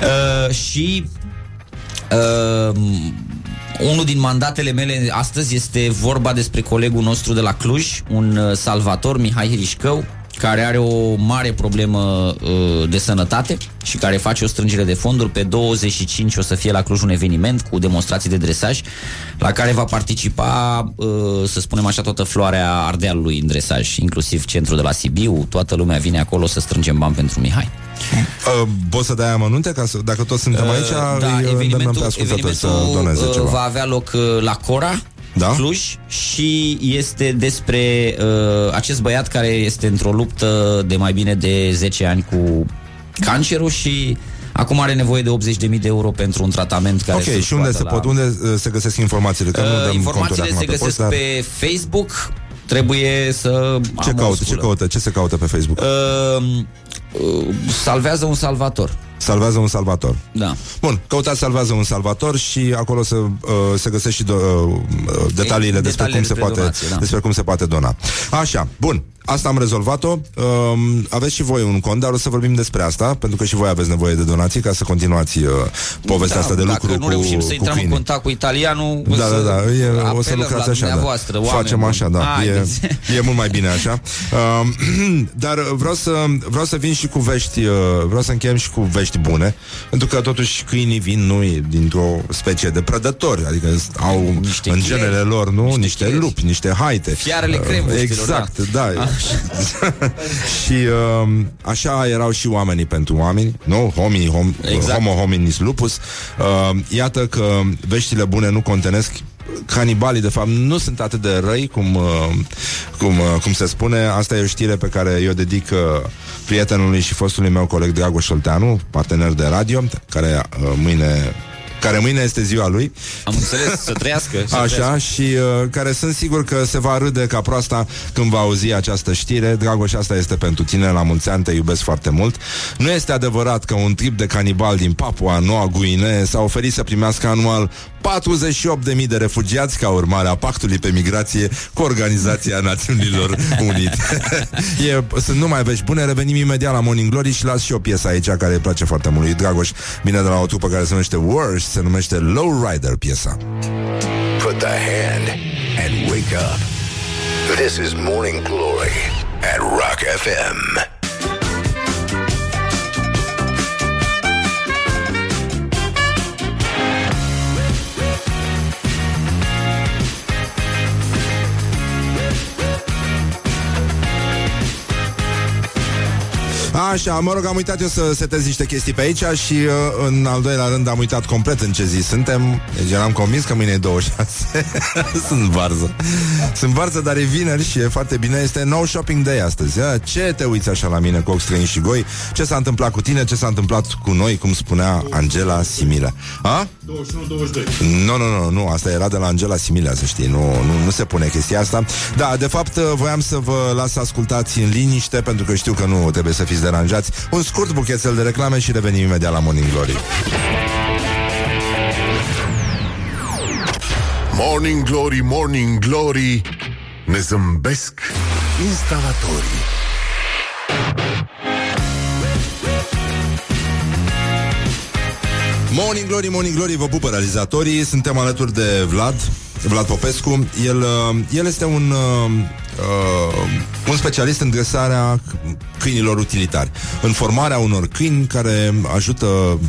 Uh, și uh, unul din mandatele mele astăzi este vorba despre colegul nostru de la Cluj, un uh, salvator, Mihai Hirișcău, care are o mare problemă uh, de sănătate și care face o strângere de fonduri. Pe 25 o să fie la Cluj un eveniment cu demonstrații de dresaj la care va participa, uh, să spunem așa, toată floarea Ardealului în dresaj, inclusiv centrul de la Sibiu. Toată lumea vine acolo să strângem bani pentru Mihai. Uh, poți să dai amănunte? Ca să, dacă toți suntem aici, Uh, da, îi îndemnăm evenimentul, pe ascultători să evenimentul doneze uh, ceva. va avea loc uh, la Cora, Da? Cluj și este despre uh, acest băiat care este într-o luptă de mai bine de 10 ani cu cancerul și acum are nevoie de 80.000 de euro pentru un tratament care Ok, să-l și unde scoată se la... pot, unde uh, se găsesc informațiile? Că nu Uh, dăm informațiile conturi se acum găsesc post, dar pe Facebook Trebuie să Ce am o caută, ce sculă. caută, ce se caută pe Facebook? Uh, uh, salvează un salvator Salvează un salvator. Da. Bun, căutați Salvează un salvator și acolo se, uh, se găsesc și do, uh, detaliile despre Detaliile cum, se despre poate, donație, da. despre cum se poate dona. Așa, bun. Asta am rezolvat-o. Um, aveți și voi un cont, dar o să vorbim despre asta, pentru că și voi aveți nevoie de donații ca să continuați uh, povestea da, asta de dacă lucru nu cu, reușim să cu intrăm în câinii. contact cu italianul Da, să da, da, e, o să apelăm lucrați la așa, da. dumneavoastră, oameni Facem buni. așa, da. E, Haideți. e mult mai bine așa. Um, dar vreau să, vreau să vin și cu vești, uh, vreau să încheiem și cu vești bune, pentru că totuși câinii vin nu dintr-o specie de prădători, adică au Niște în chieri. genele lor, nu? Niște, niște chieri. lupi, niște haite. Fiarele Uh, cremuștilor, Exact, da. da. și uh, așa erau și oamenii pentru oameni, nu? Homini, hom, Exact. homo hominis lupus. Uh, iată că veștile bune nu contenesc canibalii, de fapt, nu sunt atât de răi cum, uh, cum, uh, cum se spune. Asta e o știre pe care eu dedic uh, prietenului și fostului meu coleg Dragoș Olteanu, partener de radio, care uh, mâine care mâine este ziua lui. Am înțeles, să trăiască să Așa, trăiască. și uh, care sunt sigur că se va râde ca proasta când va auzi această știre. Dragoș, asta este pentru tine, la mulți ani, te iubesc foarte mult. Nu este adevărat că un trip de canibal din Papua Noua Guinee s-a oferit să primească anual 48.000 de refugiați ca urmare a pactului pe migrație cu Organizația Națiunilor Unite. e, sunt numai vești bune, revenim imediat la Morning Glory și las și o piesă aici care îi place foarte mult lui Dragoș. Vine de la o trupă care se numește Worse, se numește Lowrider piesa. Put the hand and wake up. This is Morning Glory at Rock FM. Așa, mă rog, am uitat eu să setez niște chestii pe aici și uh, în al doilea rând am uitat complet în ce zi suntem. Deci eram convins că mâine e 26. Sunt varză. Sunt varză, dar e vineri și e foarte bine. Este no shopping day astăzi. Ia? Ce te uiți așa la mine cu ochi străini și goi? Ce s-a întâmplat cu tine? Ce s-a întâmplat cu noi? Cum spunea Angela Simila. A? 21-22. Nu, nu, nu, nu, asta era de la Angela Similea, să știi, nu, nu, nu se pune chestia asta. Da, de fapt, voiam să vă las să ascultați în liniște, pentru că știu că nu trebuie să fiți deranjați. Un scurt buchetel de reclame și revenim imediat la Morning Glory. Morning Glory, Morning Glory Ne zâmbesc instalatorii Morning Glory, Morning Glory, vă pupă realizatorii Suntem alături de Vlad Vlad Popescu El, uh, el este un uh, uh, Un specialist în dresarea câinilor utilitari În formarea unor câini Care ajută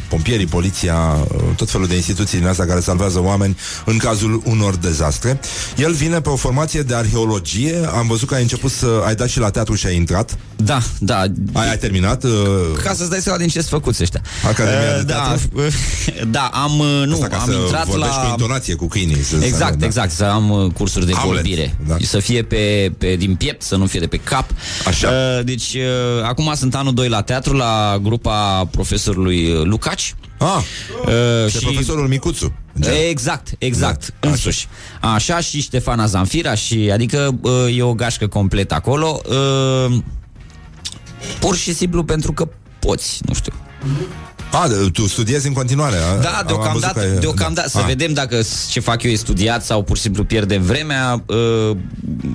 pompierii, poliția uh, Tot felul de instituții din astea Care salvează oameni în cazul unor dezastre El vine pe o formație de arheologie Am văzut că ai început să Ai dat și la teatru și ai intrat Da, da Ai, ai terminat? Uh, Ca să-ți dai seama din ce sunt făcuți ăștia Academia de da, teatru? da, am, uh, nu, Asta ca am să intrat vorbești la... cu intonație cu câinii să Exact, da. exact, să am uh, cursuri de Hamlet, vorbire da. Să fie pe, pe, din piept, să nu fie de pe cap Așa. Uh, Deci, uh, acum sunt anul 2 la teatru La grupa profesorului uh, Lucaci Ah, uh, și profesorul Micuțu. Exact, exact, Da, însuși. Așa și Ștefana Zanfira și adică uh, e o gașcă completă acolo. Uh, pur și simplu pentru că poți, nu știu. A, de- tu studiezi în continuare. a? Da, Am văzut deocamdată, că ai- deocamdată da. să A. vedem dacă s- ce fac eu e studiat sau pur și simplu pierdem vremea. Uh,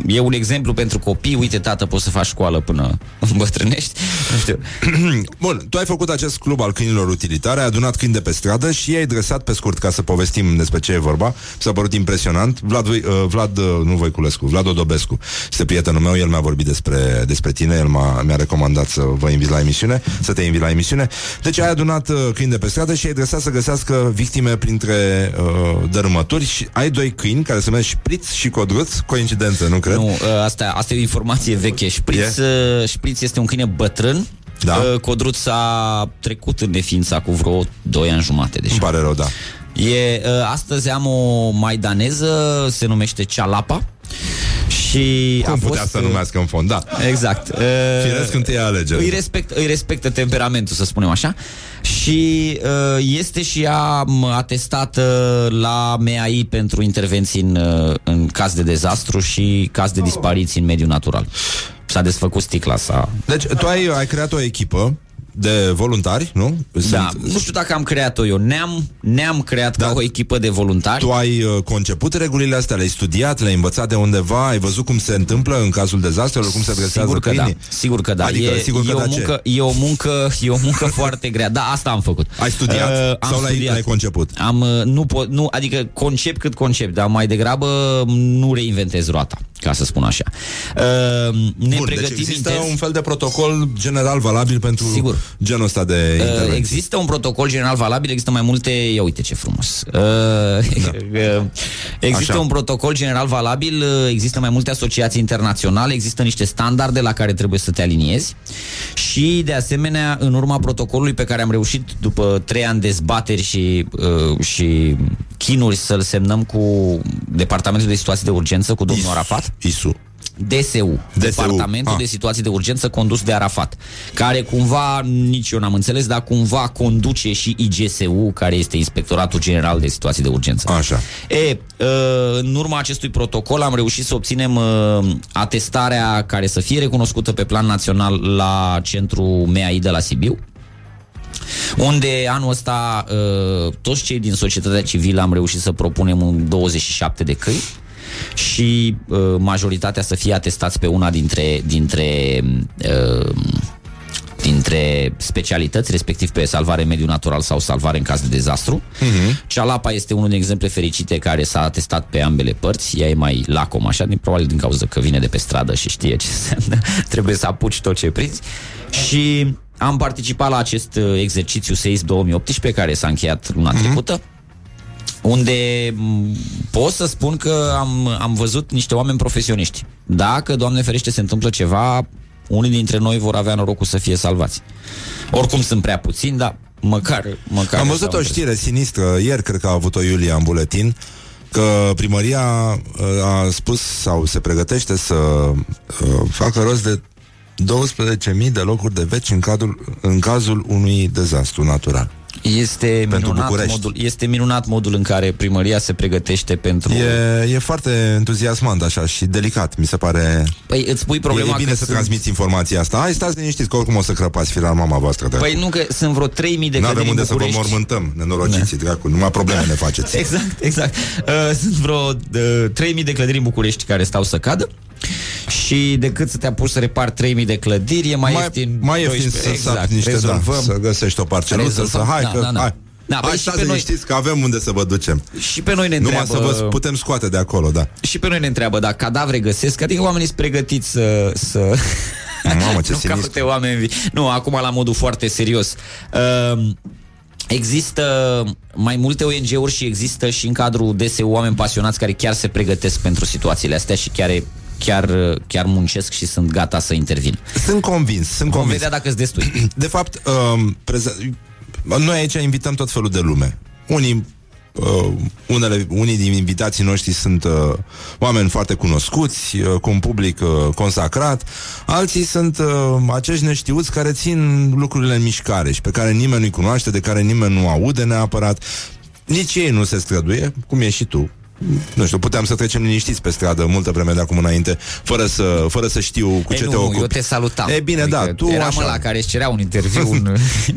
E un exemplu pentru copii. Uite, tată, poți să faci școală până îmbătrânești. Nu știu. Bun, tu ai făcut acest club al câinilor utilitare, ai adunat câini de pe stradă și i-ai dresat pe scurt ca să povestim despre ce e vorba. Mi s-a părut impresionant. Vlad, Voi- uh, Vlad uh, nu Voiculescu, Vlad Odobescu este prietenul meu, el mi-a vorbit despre, despre tine, el m-a, mi-a recomandat să vă invit la emisiune, să te invit la emisiune. Deci ai adunat uh, câini de pe stradă și ai dresat să găsească victime printre uh, dărâmături și ai doi câini care se numesc Șpriț și Codruț, coincidență, nu cred? Nu, uh, asta, asta e o informație veche. Șpriț, uh, Șpriț este un câine bătrân. Da. Uh, Codruț a trecut în neființa cu vreo 2 ani jumate deja. Îmi pare rău, da. E, uh, astăzi am o maidaneză, se numește Cealapa. Și Cum a putea fost, să uh, numească în fond, da. Exact. Uh, Firesc întâi alegere. Îi, respect, îi respectă temperamentul, să spunem așa. Și uh, este și ea m, atestată la MAI pentru intervenții în, uh, în caz de dezastru și caz de dispariții în mediul natural. S-a desfăcut sticla sa. Deci tu ai, ai creat o echipă de voluntari, nu? Da, nu știu dacă am creat-o eu. Ne-am, ne-am creat da. ca o echipă de voluntari. Tu ai uh, conceput regulile astea, le-ai studiat, le-ai învățat de undeva, ai văzut cum se întâmplă în cazul dezastrelor, cum se adresează Sigur că da, câinii? sigur că da. Adică, e, sigur că e, da o ce? muncă, e o muncă, e o muncă foarte grea. Da, asta am făcut. Ai studiat am sau l-ai, studiat. l-ai conceput? Am, uh, nu pot, nu, adică concept cât concept, dar mai degrabă nu reinventez roata, ca să spun așa. Uh, ne Bun, deci pregătim există intens. un fel de protocol general valabil pentru Sigur. genul ăsta de Uh, intervenții. există un protocol general valabil, există mai multe, ia uite ce frumos. Uh, uh, există Așa. un protocol general valabil, uh, există mai multe asociații internaționale, există niște standarde la care trebuie să te aliniezi și de asemenea, în urma protocolului pe care am reușit după trei ani de zbateri și, uh, și chinuri să-l semnăm cu Departamentul de Situații de Urgență, cu domnul Arafat. ISU. DSU, Departamentul Ah. de Situații de Urgență condus de Arafat, care cumva, nici eu n-am înțeles, dar cumva conduce și IGSU, care este Inspectoratul General de Situații de Urgență. Așa. E, uh, în urma acestui protocol am reușit să obținem uh, atestarea care să fie recunoscută pe plan național la centrul MEAI de la Sibiu, unde anul ăsta uh, toți cei din societatea civilă am reușit să propunem un 27 de căi și uh, majoritatea să fie atestați pe una dintre dintre uh, dintre specialități, respectiv pe salvare în mediul natural sau salvare în caz de dezastru. Uh-huh. Cealapa este unul din exemple fericite care s-a atestat pe ambele părți. Ea e mai lacom, așa, din, probabil din cauza că vine de pe stradă și știe ce înseamnă. Trebuie să apuci tot ce prinzi. Și am participat la acest uh, exercițiu SEIS 2018 care s-a încheiat luna uh-huh. trecută unde m, pot să spun că am, am văzut niște oameni profesioniști. Dacă, Doamne ferește, se întâmplă ceva, unii dintre noi vor avea norocul să fie salvați. Oricum sunt prea puțini, dar măcar... măcar Am văzut s-au o știre sinistră, ieri cred că a avut-o Iulia în buletin, că primăria uh, a spus sau se pregătește să uh, facă rost de 12.000 de locuri de veci în, cadrul, în cazul unui dezastru natural. Este Pentru minunat, București. modul, este minunat modul în care primăria se pregătește pentru... E, e foarte entuziasmant așa și delicat, mi se pare. Păi îți pui problema e bine că să sunt- transmiți informația asta. Hai, stați liniștiți, că oricum o să crăpați firar mama voastră. De Păi nu că sunt vreo 3000 de Nu clădiri avem în unde să vă București. mormântăm, nenorociții, dracu, numai probleme ne faceți. Exact, exact. Uh, sunt vreo uh, 3000 de clădiri în București care stau să cadă și decât să te apuci să repari 3000 de clădiri, e mai, mai, ieftin mai ieftin 12, să exact, niște, rezolvăm. da, să găsești o parceluță, să Rezolvăm. hai, Da, că, da, da. hai. Da, păi hai, și stați pe noi- liniștiți că avem unde să vă ducem. Și pe noi ne Numai întreabă... să vă putem scoate de acolo, da. Și pe noi ne întreabă dacă cadavre găsesc, adică oamenii sunt pregătiți să... să... Mamă, ce nu sinistru. caute oameni vii. Nu, acum la modul foarte serios. Uh, Există mai multe ONG-uri și există și în cadrul DSU oameni pasionați care chiar se pregătesc pentru situațiile astea și chiar, chiar, chiar muncesc și sunt gata să intervin. Sunt convins, sunt Vom convins. vedea dacă îți destui. De fapt, um, preze- noi aici invităm tot felul de lume. Unii Uh, unele, unii din invitații noștri sunt uh, oameni foarte cunoscuți, uh, cu un public uh, consacrat, alții sunt uh, acești neștiuți care țin lucrurile în mișcare și pe care nimeni nu-i cunoaște, de care nimeni nu aude neapărat. Nici ei nu se străduie, cum e și tu, nu știu, puteam să trecem liniștiți pe stradă multă vreme de acum înainte, fără să, fără să știu cu Ei, ce nu, te ocupi. Eu te salutam. E bine, adică da, tu eram așa. ăla care își cerea un interviu, un,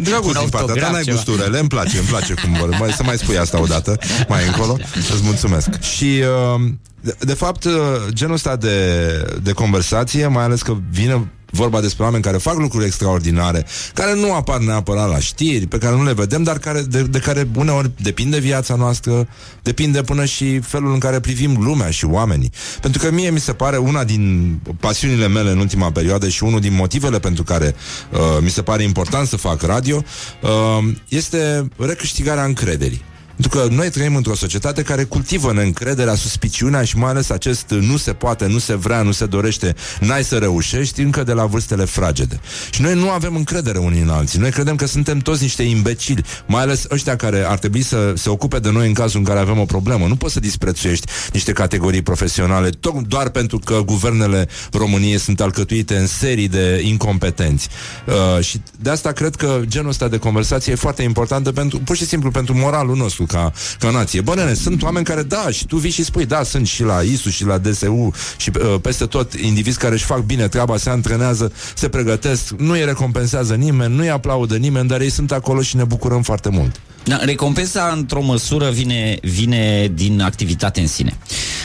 Dragul un din partea ta, autograf, n-ai ceva. gusturele, îmi place, îmi place cum vor. Mai, să mai spui asta odată, mai încolo. Îți mulțumesc. Și, uh, de, de fapt, uh, genul ăsta de, de conversație, mai ales că vine vorba despre oameni care fac lucruri extraordinare, care nu apar neapărat la știri, pe care nu le vedem, dar care, de, de care uneori depinde viața noastră, depinde până și felul în care privim lumea și oamenii. Pentru că mie mi se pare una din pasiunile mele în ultima perioadă și unul din motivele pentru care uh, mi se pare important să fac radio, uh, este recâștigarea încrederii. Pentru că noi trăim într-o societate care cultivă neîncrederea, suspiciunea și mai ales acest nu se poate, nu se vrea, nu se dorește, n-ai să reușești încă de la vârstele fragede. Și noi nu avem încredere unii în alții. Noi credem că suntem toți niște imbecili, mai ales ăștia care ar trebui să se ocupe de noi în cazul în care avem o problemă. Nu poți să disprețuiești niște categorii profesionale tot doar pentru că guvernele României sunt alcătuite în serii de incompetenți. Uh, și de asta cred că genul ăsta de conversație e foarte importantă pentru, pur și simplu pentru moralul nostru ca, ca nație. Bă, nene, sunt oameni care, da, și tu vii și spui, da, sunt și la ISU și la DSU și uh, peste tot indivizi care își fac bine treaba, se antrenează, se pregătesc, nu îi recompensează nimeni, nu îi aplaudă nimeni, dar ei sunt acolo și ne bucurăm foarte mult. Da, recompensa, într-o măsură, vine, vine din activitate în sine.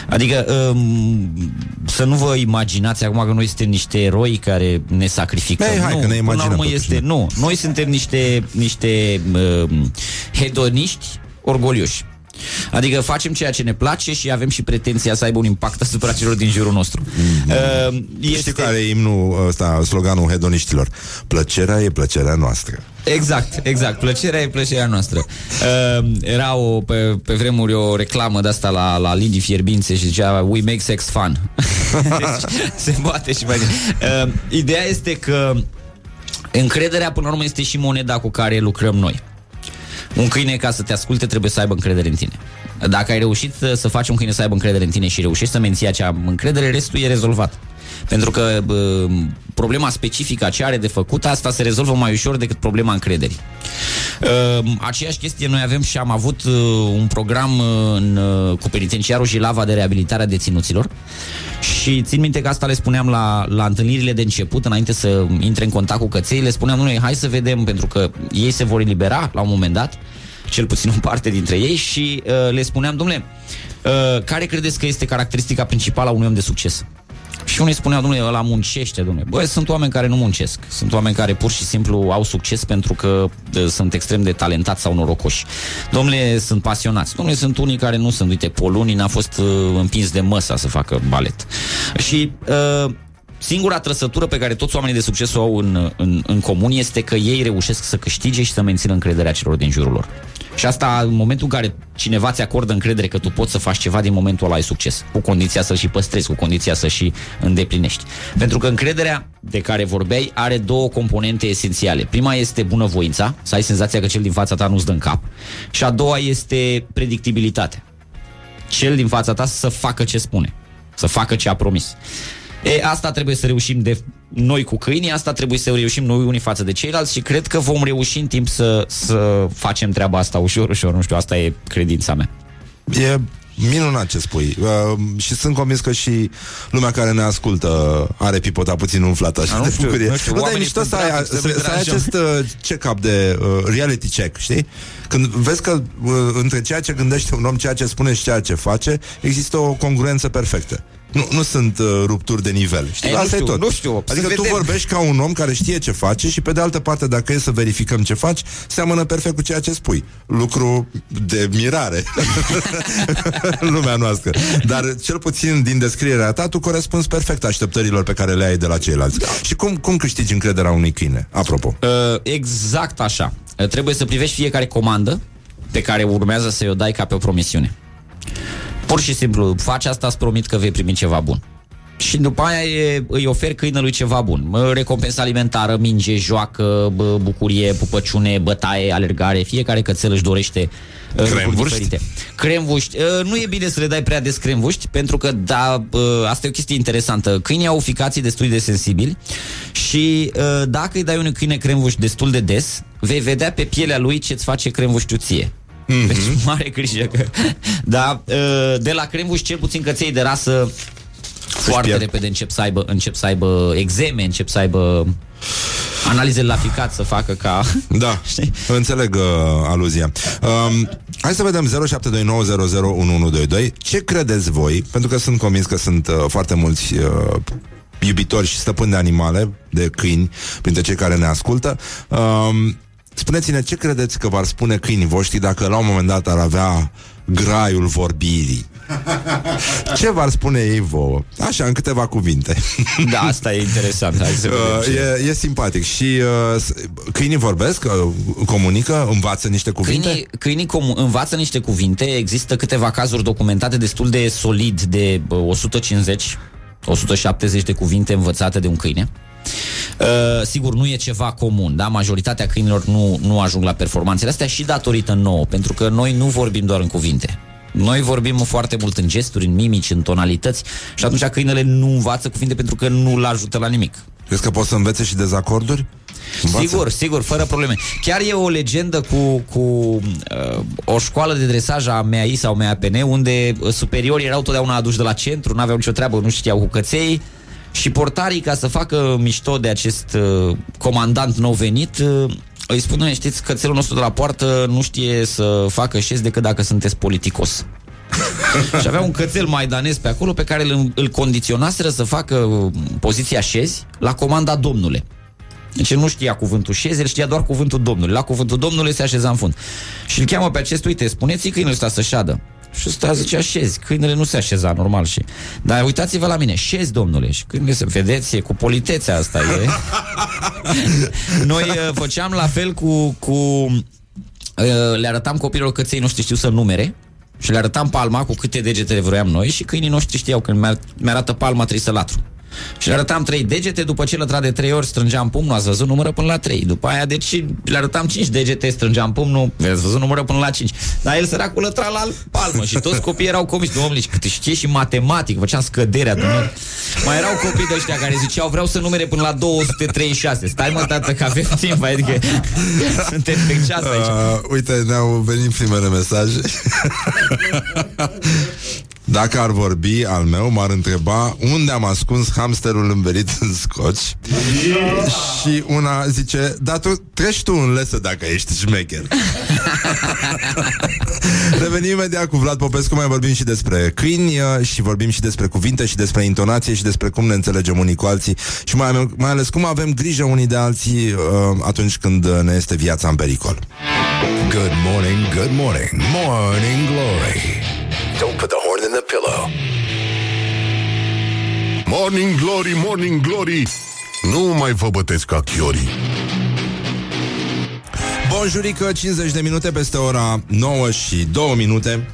Adică, um, să nu vă imaginați acum că noi suntem niște eroi care ne sacrificăm. Ei, hai nu, că ne până la imaginăm urmă totuși, este, nu, noi suntem niște, niște um, hedoniști orgolioși. Adică facem ceea ce ne place și avem și pretenția să aibă un impact asupra celor din jurul nostru. Mm. Uh, Este... Știi care e imnul ăsta, sloganul hedoniștilor? Plăcerea e plăcerea noastră. Exact, exact. Plăcerea e plăcerea noastră. Uh, era o, pe, pe vremuri o reclamă de asta la, la linii fierbințe și zicea We make sex fun. deci se poate și mai bine. Uh, ideea este că încrederea până la urmă este și moneda cu care lucrăm noi. Un câine ca să te asculte trebuie să aibă încredere în tine. Dacă ai reușit să să faci un câine să aibă încredere în tine și reușești să menții acea încredere, restul e rezolvat. Pentru că bă, problema specifică a ce are de făcut, asta se rezolvă mai ușor decât problema încrederii. Uh, aceeași chestie noi avem și am avut uh, un program uh, în, uh, cu penitenciarul Jilava de reabilitare a deținuților și țin minte că asta le spuneam la, la întâlnirile de început, înainte să intre în contact cu căței, le spuneam, noi, hai să vedem, pentru că ei se vor elibera la un moment dat, cel puțin o parte dintre ei, și uh, le spuneam, domnule, uh, care credeți că este caracteristica principală a unui om de succes? Și unii spuneau, domnule, ăla muncește, domnule. Băi, sunt oameni care nu muncesc. Sunt oameni care pur și simplu au succes pentru că uh, sunt extrem de talentați sau norocoși. Domnule, sunt pasionați. Domnule, sunt unii care nu sunt. Uite, Polunii n-a fost uh, împins de măsa să facă balet. Și uh, singura trăsătură pe care toți oamenii de succes o au în, în, în comun este că ei reușesc să câștige și să mențină încrederea celor din jurul lor. Și asta în momentul în care cineva ți acordă încredere că tu poți să faci ceva, din momentul ăla ai succes. Cu condiția să și păstrezi, cu condiția să și îndeplinești. Pentru că încrederea de care vorbeai are două componente esențiale. Prima este bunăvoința, să ai senzația că cel din fața ta nu-ți dă în cap. Și a doua este predictibilitatea. Cel din fața ta să facă ce spune. Să facă ce a promis. E, asta trebuie să reușim de noi cu câinii, asta trebuie să reușim noi unii față de ceilalți și cred că vom reuși în timp să, să facem treaba asta ușor, ușor, nu știu, asta e credința mea. E minunat ce spui uh, și sunt convins că și lumea care ne ascultă are pipota puțin umflată așa A, nu de știu, bucurie. nu știu, dar e oamenii mișto sunt să ai, trafic, să să, ne să ai deranjăm. acest uh, check-up de uh, reality check, știi? Când vezi că uh, între ceea ce gândește un om, ceea ce spune și ceea ce face, există o congruență perfectă. Nu, nu sunt uh, rupturi de nivel. Știi? Ei, nu Asta știu, e tot. nu știu, să Adică tu vedem. vorbești ca un om care știe ce face și pe de altă parte, dacă e să verificăm ce faci, seamănă perfect cu ceea ce spui. Lucru de mirare în lumea noastră. Dar cel puțin din descrierea ta, tu corespunzi perfect așteptărilor pe care le ai de la ceilalți. Da. Și cum, cum câștigi încrederea unui câine? Apropo. Uh, exact așa. Uh, trebuie să privești fiecare comandă pe care urmează să o dai ca pe o promisiune. Pur și simplu, faci asta, îți promit că vei primi ceva bun. Și după aia e, îi oferi câinelui ceva bun. Mă, Recompensă alimentară, minge, joacă, bă, bucurie, pupăciune, bătaie, alergare. Fiecare cățel își dorește uh, lucruri Cremvuști? diferite. Cremvuști. Uh, nu e bine să le dai prea des cremvuști, pentru că, da, uh, asta e o chestie interesantă. Câinii au ficații destul de sensibili și uh, dacă îi dai unui câine cremvuști destul de des, vei vedea pe pielea lui ce-ți face cremvuștiul ție. Mm-hmm. Deci mare grijă că... Da, uh, de la crembuș cel puțin căței de rasă foarte pierd. repede încep să aibă, încep să aibă exeme, încep să aibă analize la ficat să facă ca... Da, înțeleg uh, aluzia. Um, hai să vedem 0729001122. Ce credeți voi? Pentru că sunt convins că sunt uh, foarte mulți uh, iubitori și stăpâni de animale, de câini, printre cei care ne ascultă. Um, spuneți-ne ce credeți că v-ar spune câinii voștri dacă la un moment dat ar avea graiul vorbirii. Ce v-ar spune ei vouă? Așa, în câteva cuvinte. Da, asta e interesant. Hai să vedem ce- Uh, e, e simpatic și uh, s- câinii vorbesc, uh, comunică, învață niște cuvinte. Câinii, câinii com- învață niște cuvinte, există câteva cazuri documentate destul de solid de bă, 150 170 de cuvinte învățate de un câine. Uh, sigur, nu e ceva comun, da? Majoritatea câinilor nu, nu ajung la performanțele astea și datorită nouă, pentru că noi nu vorbim doar în cuvinte. Noi vorbim foarte mult în gesturi, în mimici, în tonalități și atunci câinele nu învață cuvinte pentru că nu-l ajută la nimic. Crezi că poți să învețe și dezacorduri? Învață? Sigur, sigur, fără probleme. Chiar e o legendă cu, cu uh, o școală de dresaj a MEAI sau MEAPN, unde uh, superiorii erau totdeauna aduși de la centru, nu aveau nicio treabă, nu știau cu căței, și portarii, ca să facă mișto de acest uh, comandant nou venit, uh, îi spun, "Dom'le, știți, cățelul nostru de la poartă nu știe să facă șez decât dacă sunteți politicos. și avea un cățel maidanez pe acolo pe care îl, îl condiționaseră să facă uh, poziția șezi la comanda domnule. Deci el nu știa cuvântul șez, el știa doar cuvântul domnului. La cuvântul domnului se așeza în fund. Și îl cheamă pe acest, uite, spuneți-i câinele ăsta să șadă. Și ăsta zicea șezi, câinele nu se așeza normal și... Dar uitați-vă la mine, șezi, domnule. Și câinele se vedeți, e cu politețea asta, e. Noi uh, făceam la fel cu... cu uh, le arătam copilor căței noștri știu să numere și le arătam palma cu câte degete vroiam noi și câinii noștri știau când mi-ar- mi-arată palma trebuie să latru. Și le arătam trei degete, după ce lătra de trei ori strângeam pumnul, ați văzut, numără până la trei. După aia, deci, le arătam cinci degete, strângeam pumnul, ați văzut, numără până la cinci. Dar el săracul lătra la palmă și toți copiii erau comici. Domnule, și cât știe și matematic, făceam scăderea, domnule. Mai erau copii de ăștia care ziceau, vreau să numere până la 236. Stai mă, tată, că avem timp, adică suntem pe ceas aici. Uh, uite, ne-au venit primele mesaje. Dacă ar vorbi al meu, m-ar întreba unde am ascuns hamsterul învelit în scoci. Și una zice, dar tu treci tu în lesă dacă ești șmecher. Revenim imediat cu Vlad Popescu, mai vorbim și despre câini uh, și vorbim și despre cuvinte și despre intonație și despre cum ne înțelegem unii cu alții și mai, mai ales cum avem grijă unii de alții uh, atunci când uh, ne este viața în pericol. Good morning, good morning, morning glory. Don't put the horn in the pillow. Morning Glory, Morning Glory Nu mai vă bătesc ca chiorii Bonjurică, 50 de minute peste ora 9 și 2 minute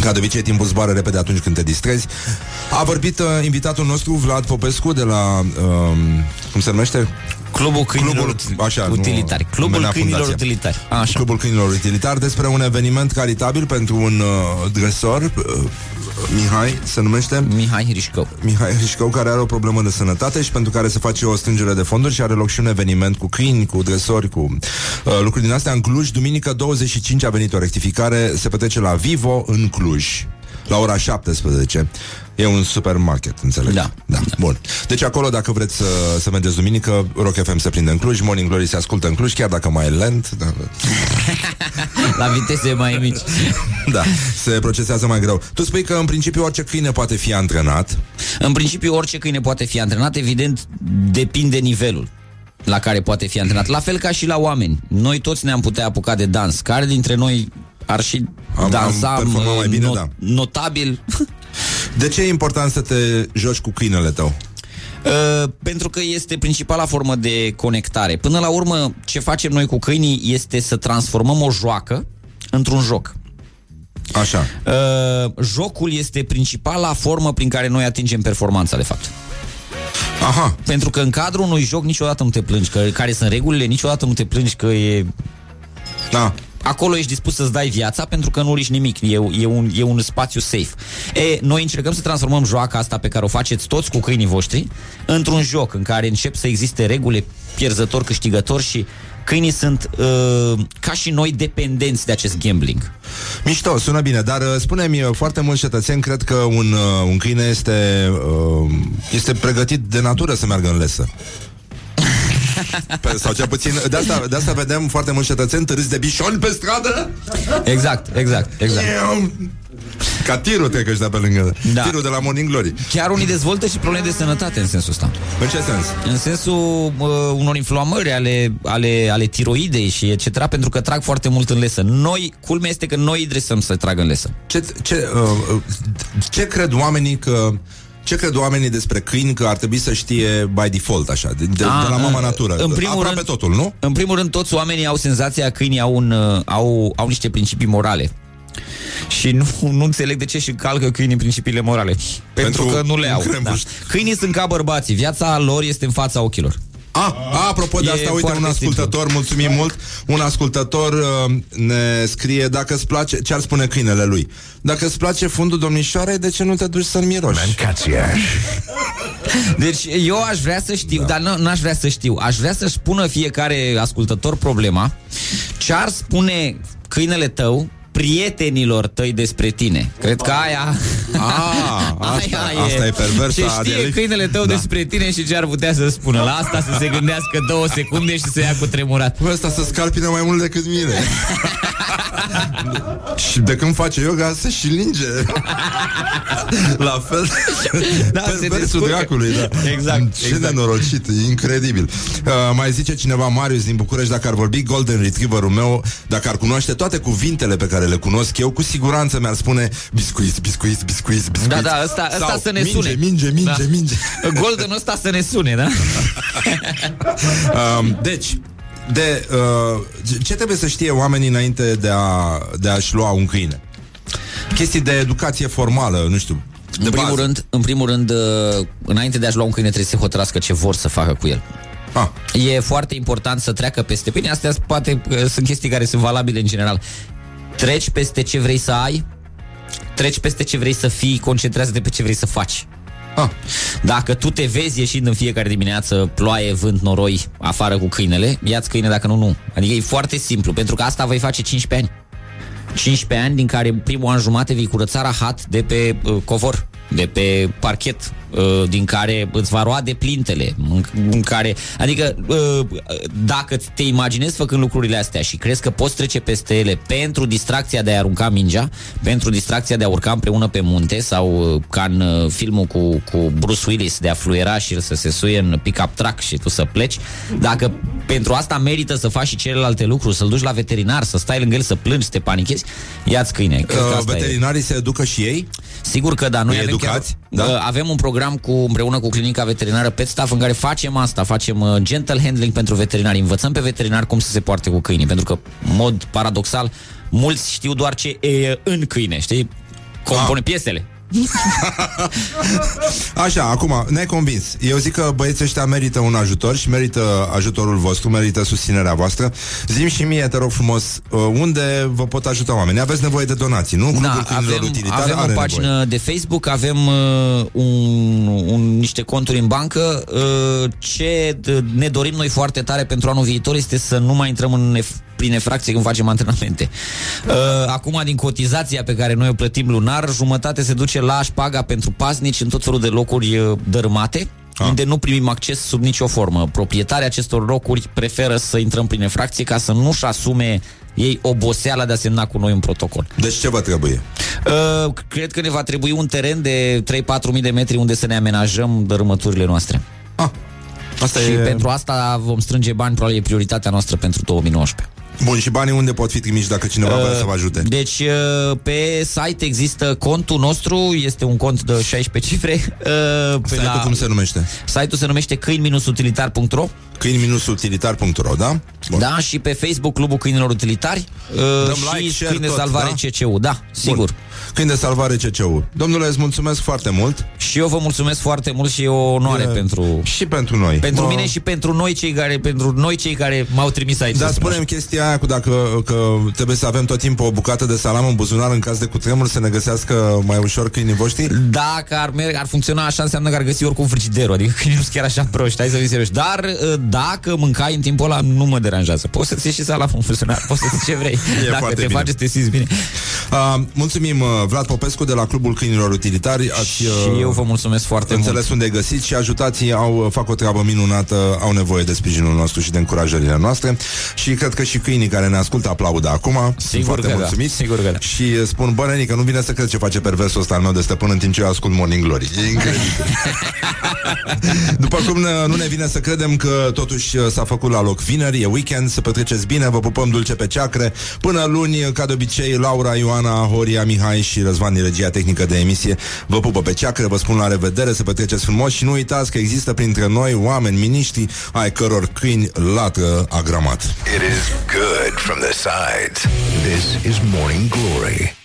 ca de obicei, timpul zboară repede atunci când te distrezi. A vorbit uh, invitatul nostru, Vlad Popescu, de la... Uh, cum se numește? Clubul câinilor Clubul, așa, utilitari. Nu, Clubul numea câinilor fundația. utilitari. Așa. Clubul câinilor utilitari despre un eveniment caritabil pentru un uh, dresor, uh, Mihai, se numește? Mihai Hrișcău. Mihai Hrișcău, care are o problemă de sănătate și pentru care se face o strângere de fonduri și are loc și un eveniment cu câini, cu dresori, cu uh, lucruri din astea în Cluj. Duminică 25 a venit o rectificare, se petrece la Vivo în Cluj la ora 17. E un supermarket, înțeleg. Da. da. Bun. Deci acolo, dacă vreți să, să mergeți duminică, Rock FM se prinde în Cluj, Morning Glory se ascultă în Cluj, chiar dacă mai e lent. Da, La viteze mai mici. da, se procesează mai greu. Tu spui că în principiu orice câine poate fi antrenat. În principiu, orice câine poate fi antrenat, evident, depinde nivelul la care poate fi antrenat. La fel ca și la oameni. Noi toți ne-am putea apuca de dans. Care dintre noi ar și Am- dansa am performat mai bine, da. notabil? De ce e important să te joci cu câinele tău? Uh, pentru că este principala formă de conectare. Până la urmă, ce facem noi cu câinii este să transformăm o joacă într-un joc. Așa. Uh, jocul este principala formă prin care noi atingem performanța, de fapt. Aha. Pentru că în cadrul unui joc niciodată nu te plângi, că, care sunt regulile, niciodată nu te plângi că e... Da. Acolo ești dispus să-ți dai viața pentru că nu riști nimic, e, e, un, e un spațiu safe. E, noi încercăm să transformăm joaca asta pe care o faceți toți cu câinii voștri într-un joc în care încep să existe reguli pierzător-câștigător și câinii sunt uh, ca și noi dependenți de acest gambling. Mișto, sună bine, dar uh, spune-mi, uh, foarte mulți cetățeni cred că un, uh, un câine este, uh, este pregătit de natură să meargă în lesă. Pe, sau cel puțin, de asta, de asta vedem foarte mulți cetățeni târâți de bișoni pe stradă. Exact, exact, exact. Ca tirul te că pe lângă. Da. Tirul de la Morning Glory. Chiar unii dezvoltă și probleme de sănătate în sensul ăsta. În ce sens? În sensul uh, unor inflamări ale, ale, ale tiroidei și etc. Pentru că trag foarte mult în lesă. Noi, culmea este că noi îi dresăm să tragă în lesă. Ce, ce, uh, uh, ce cred oamenii că ce cred oamenii despre câini că ar trebui să știe by default, așa, de, de, A, de la mama în- natură? în primul Aproape rând- totul, nu? În primul rând, toți oamenii au senzația că câinii au, un, uh, au, au niște principii morale. Și nu, nu înțeleg de ce și calcă câinii principiile morale. Pentru, Pentru că nu le un au. Da. crembuș. Câinii sunt ca bărbații. Viața lor este în fața ochilor. A, a, apropo de E asta, uite, foarte un ascultător, simplu. mulțumim mult, un ascultător uh, ne scrie dacă îți place, ce ar spune câinele lui? Dacă îți place fundul domnișoarei, de ce nu te duci să-l miroși? Deci eu aș vrea să știu, da. dar nu n-aș vrea să știu. Aș vrea să-și pună fiecare ascultător problema ce ar spune câinele tău prietenilor tăi despre tine. Cred că aia... A, asta, aia asta e perversa Ce știe dialectic. câinele tău Da. despre tine și ce ar putea să spună. La asta să se gândească două secunde și să ia cu tremurat. Bă, ăsta să scalpine mai mult decât mine. și de când face yoga se și linge. La fel. Da, se Perversul descurcă. dracului, da. Exact, Ce exact. nenorocit, e incredibil. Uh, mai zice cineva, Marius din București, dacă ar vorbi Golden Retriever-ul meu, dacă ar cunoaște toate cuvintele pe care le cunosc eu, cu siguranță mi-ar spune biscuiți, biscuiți, biscuiți, biscuiți. Da, da, ăsta, ăsta Sau, să ne minge, sune. Minge, minge, da. minge. Golden ăsta să ne sune, da? Um, deci, de, uh, ce trebuie să știe oamenii înainte de, a, de a-și lua un câine? Chestii de educație formală, nu știu. De În primul, bază. rând, în primul rând, uh, înainte de a-și lua un câine, trebuie să hotărască ce vor să facă cu el. Ah. E foarte important să treacă peste... Bine, astea sunt- poate uh, sunt chestii care sunt valabile în general. Treci peste ce vrei să ai, treci peste ce vrei să fii, concentrează-te pe ce vrei să faci. Ah. Dacă tu te vezi ieșind în fiecare dimineață, ploaie, vânt, noroi, afară cu câinele, ia-ți câine, dacă nu, nu. Adică e foarte simplu, pentru că asta vei face 15 ani. 15 ani din care primul an jumate vei curăța rahat de pe uh, covor, de pe parchet, uh, din care îți va roade plintele, în, în care, adică uh, dacă te imaginezi făcând lucrurile astea și crezi că poți trece peste ele pentru distracția de a arunca mingea, pentru distracția de a urca împreună pe munte sau uh, ca în uh, filmul cu, cu Bruce Willis de a fluiera și să se suie în pick-up truck și tu să pleci, dacă pentru asta merită să faci și celelalte lucruri, să-l duci la veterinar, să stai lângă el, să plângi, să te panichezi, ia-ți câine. Cred că Uh, asta e. veterinarii se educă și ei? Sigur că da, noi Îi avem, educați? chiar, Da? uh, avem un program cu, împreună cu clinica veterinară Pet Staff în care facem asta, facem uh, gentle handling pentru veterinari, învățăm pe veterinari cum să se poarte cu câinii, pentru că, în mod paradoxal, mulți știu doar ce e în câine, știi? Compune piesele. Așa, acum, ne-ai convins. Eu zic că băieții ăștia merită un ajutor și merită ajutorul vostru, merită susținerea voastră. Zim și mie, te rog frumos, uh, unde vă pot ajuta oamenii? Aveți nevoie de donații, nu? Clubul Da, Câinilor avem, Utilitari avem are o pagină nevoie. de Facebook, avem uh, un, un, niște conturi în bancă. Uh, ce d- ne dorim noi foarte tare pentru anul viitor este să nu mai intrăm în nef- prin efracție când facem antrenamente. Uh, acum, din cotizația pe care noi o plătim lunar, jumătate se duce la șpaga pentru pasnici în tot felul de locuri uh, dărâmate, unde nu primim acces sub nicio formă. Proprietarii acestor locuri preferă să intrăm prin efracție ca să nu-și asume ei oboseala de a semna cu noi un protocol. Deci ce vă trebuie? Uh, cred că ne va trebui un teren de 3-4 mii de metri unde să ne amenajăm dărâmăturile noastre. Asta și e- pentru asta vom strânge bani, probabil e prioritatea noastră pentru 2019. Bun, și banii unde pot fi trimiși dacă cineva vrea să vă ajute? Deci uh, pe site există contul nostru, este un cont de 16 cifre. Uh, pe Site-ul cum se numește? Site-ul se numește câini-utilitar.ro câini-utilitar.ro, da? Bun. Da, și pe Facebook Clubul Câinilor Utilitari uh, Dăm și like, share, Câine tot, Salvare da? CCU, da, sigur. Câini de salvare CCU. Domnule, îți mulțumesc foarte mult. Și eu vă mulțumesc foarte mult și e o onoare E, pentru... Și pentru noi. Pentru Mă- mine și pentru noi cei care, pentru noi cei care m-au trimis aici. Dar să spun spunem chestia aia cu dacă că trebuie să avem tot timpul o bucată de salam în buzunar în caz de cutremur să ne găsească mai ușor câinii voștri? așa. Dacă ar, merg, ar funcționa așa, înseamnă că ar găsi oricum frigiderul. Adică câinii nu sunt chiar așa proști, hai să fii serios. Dar uh, dacă mâncai în timpul ăla, nu mă deranjează. Poți să-ți iei și salam în buzunar, poți să ce vrei. E dacă foarte te bine. faci, te simți bine. Uh, mulțumim, uh, Vlad Popescu de la Clubul Câinilor Utilitari. Ați, Și eu vă mulțumesc foarte înțeles mult. unde îi găsiți și ajutații au, fac o treabă minunată, au nevoie de sprijinul nostru și de încurajările noastre și cred că și câinii care ne ascultă aplaudă acum. Sunt Sigur foarte că da, mulțumiți. sigur că da. Și uh, spun, bă, nenică, nu vine să cred ce face perversul ăsta al meu de stăpân în timp ce eu ascult Morning Glory. E incredibil. După cum uh, nu ne vine să credem că totuși uh, s-a făcut la loc vineri, e weekend, să petreceți bine, vă pupăm dulce pe ceacre. Până luni, ca de obicei, Laura, Ioana, Horia, Mihai și Răzvan din regia tehnică de emisie vă pupă pe ceacre, vă spun la revedere, să petreceți frumos și nu uitați că există printre noi oameni miniștri ai căror câini lată agramat. It is good from the sides. This is Morning Glory.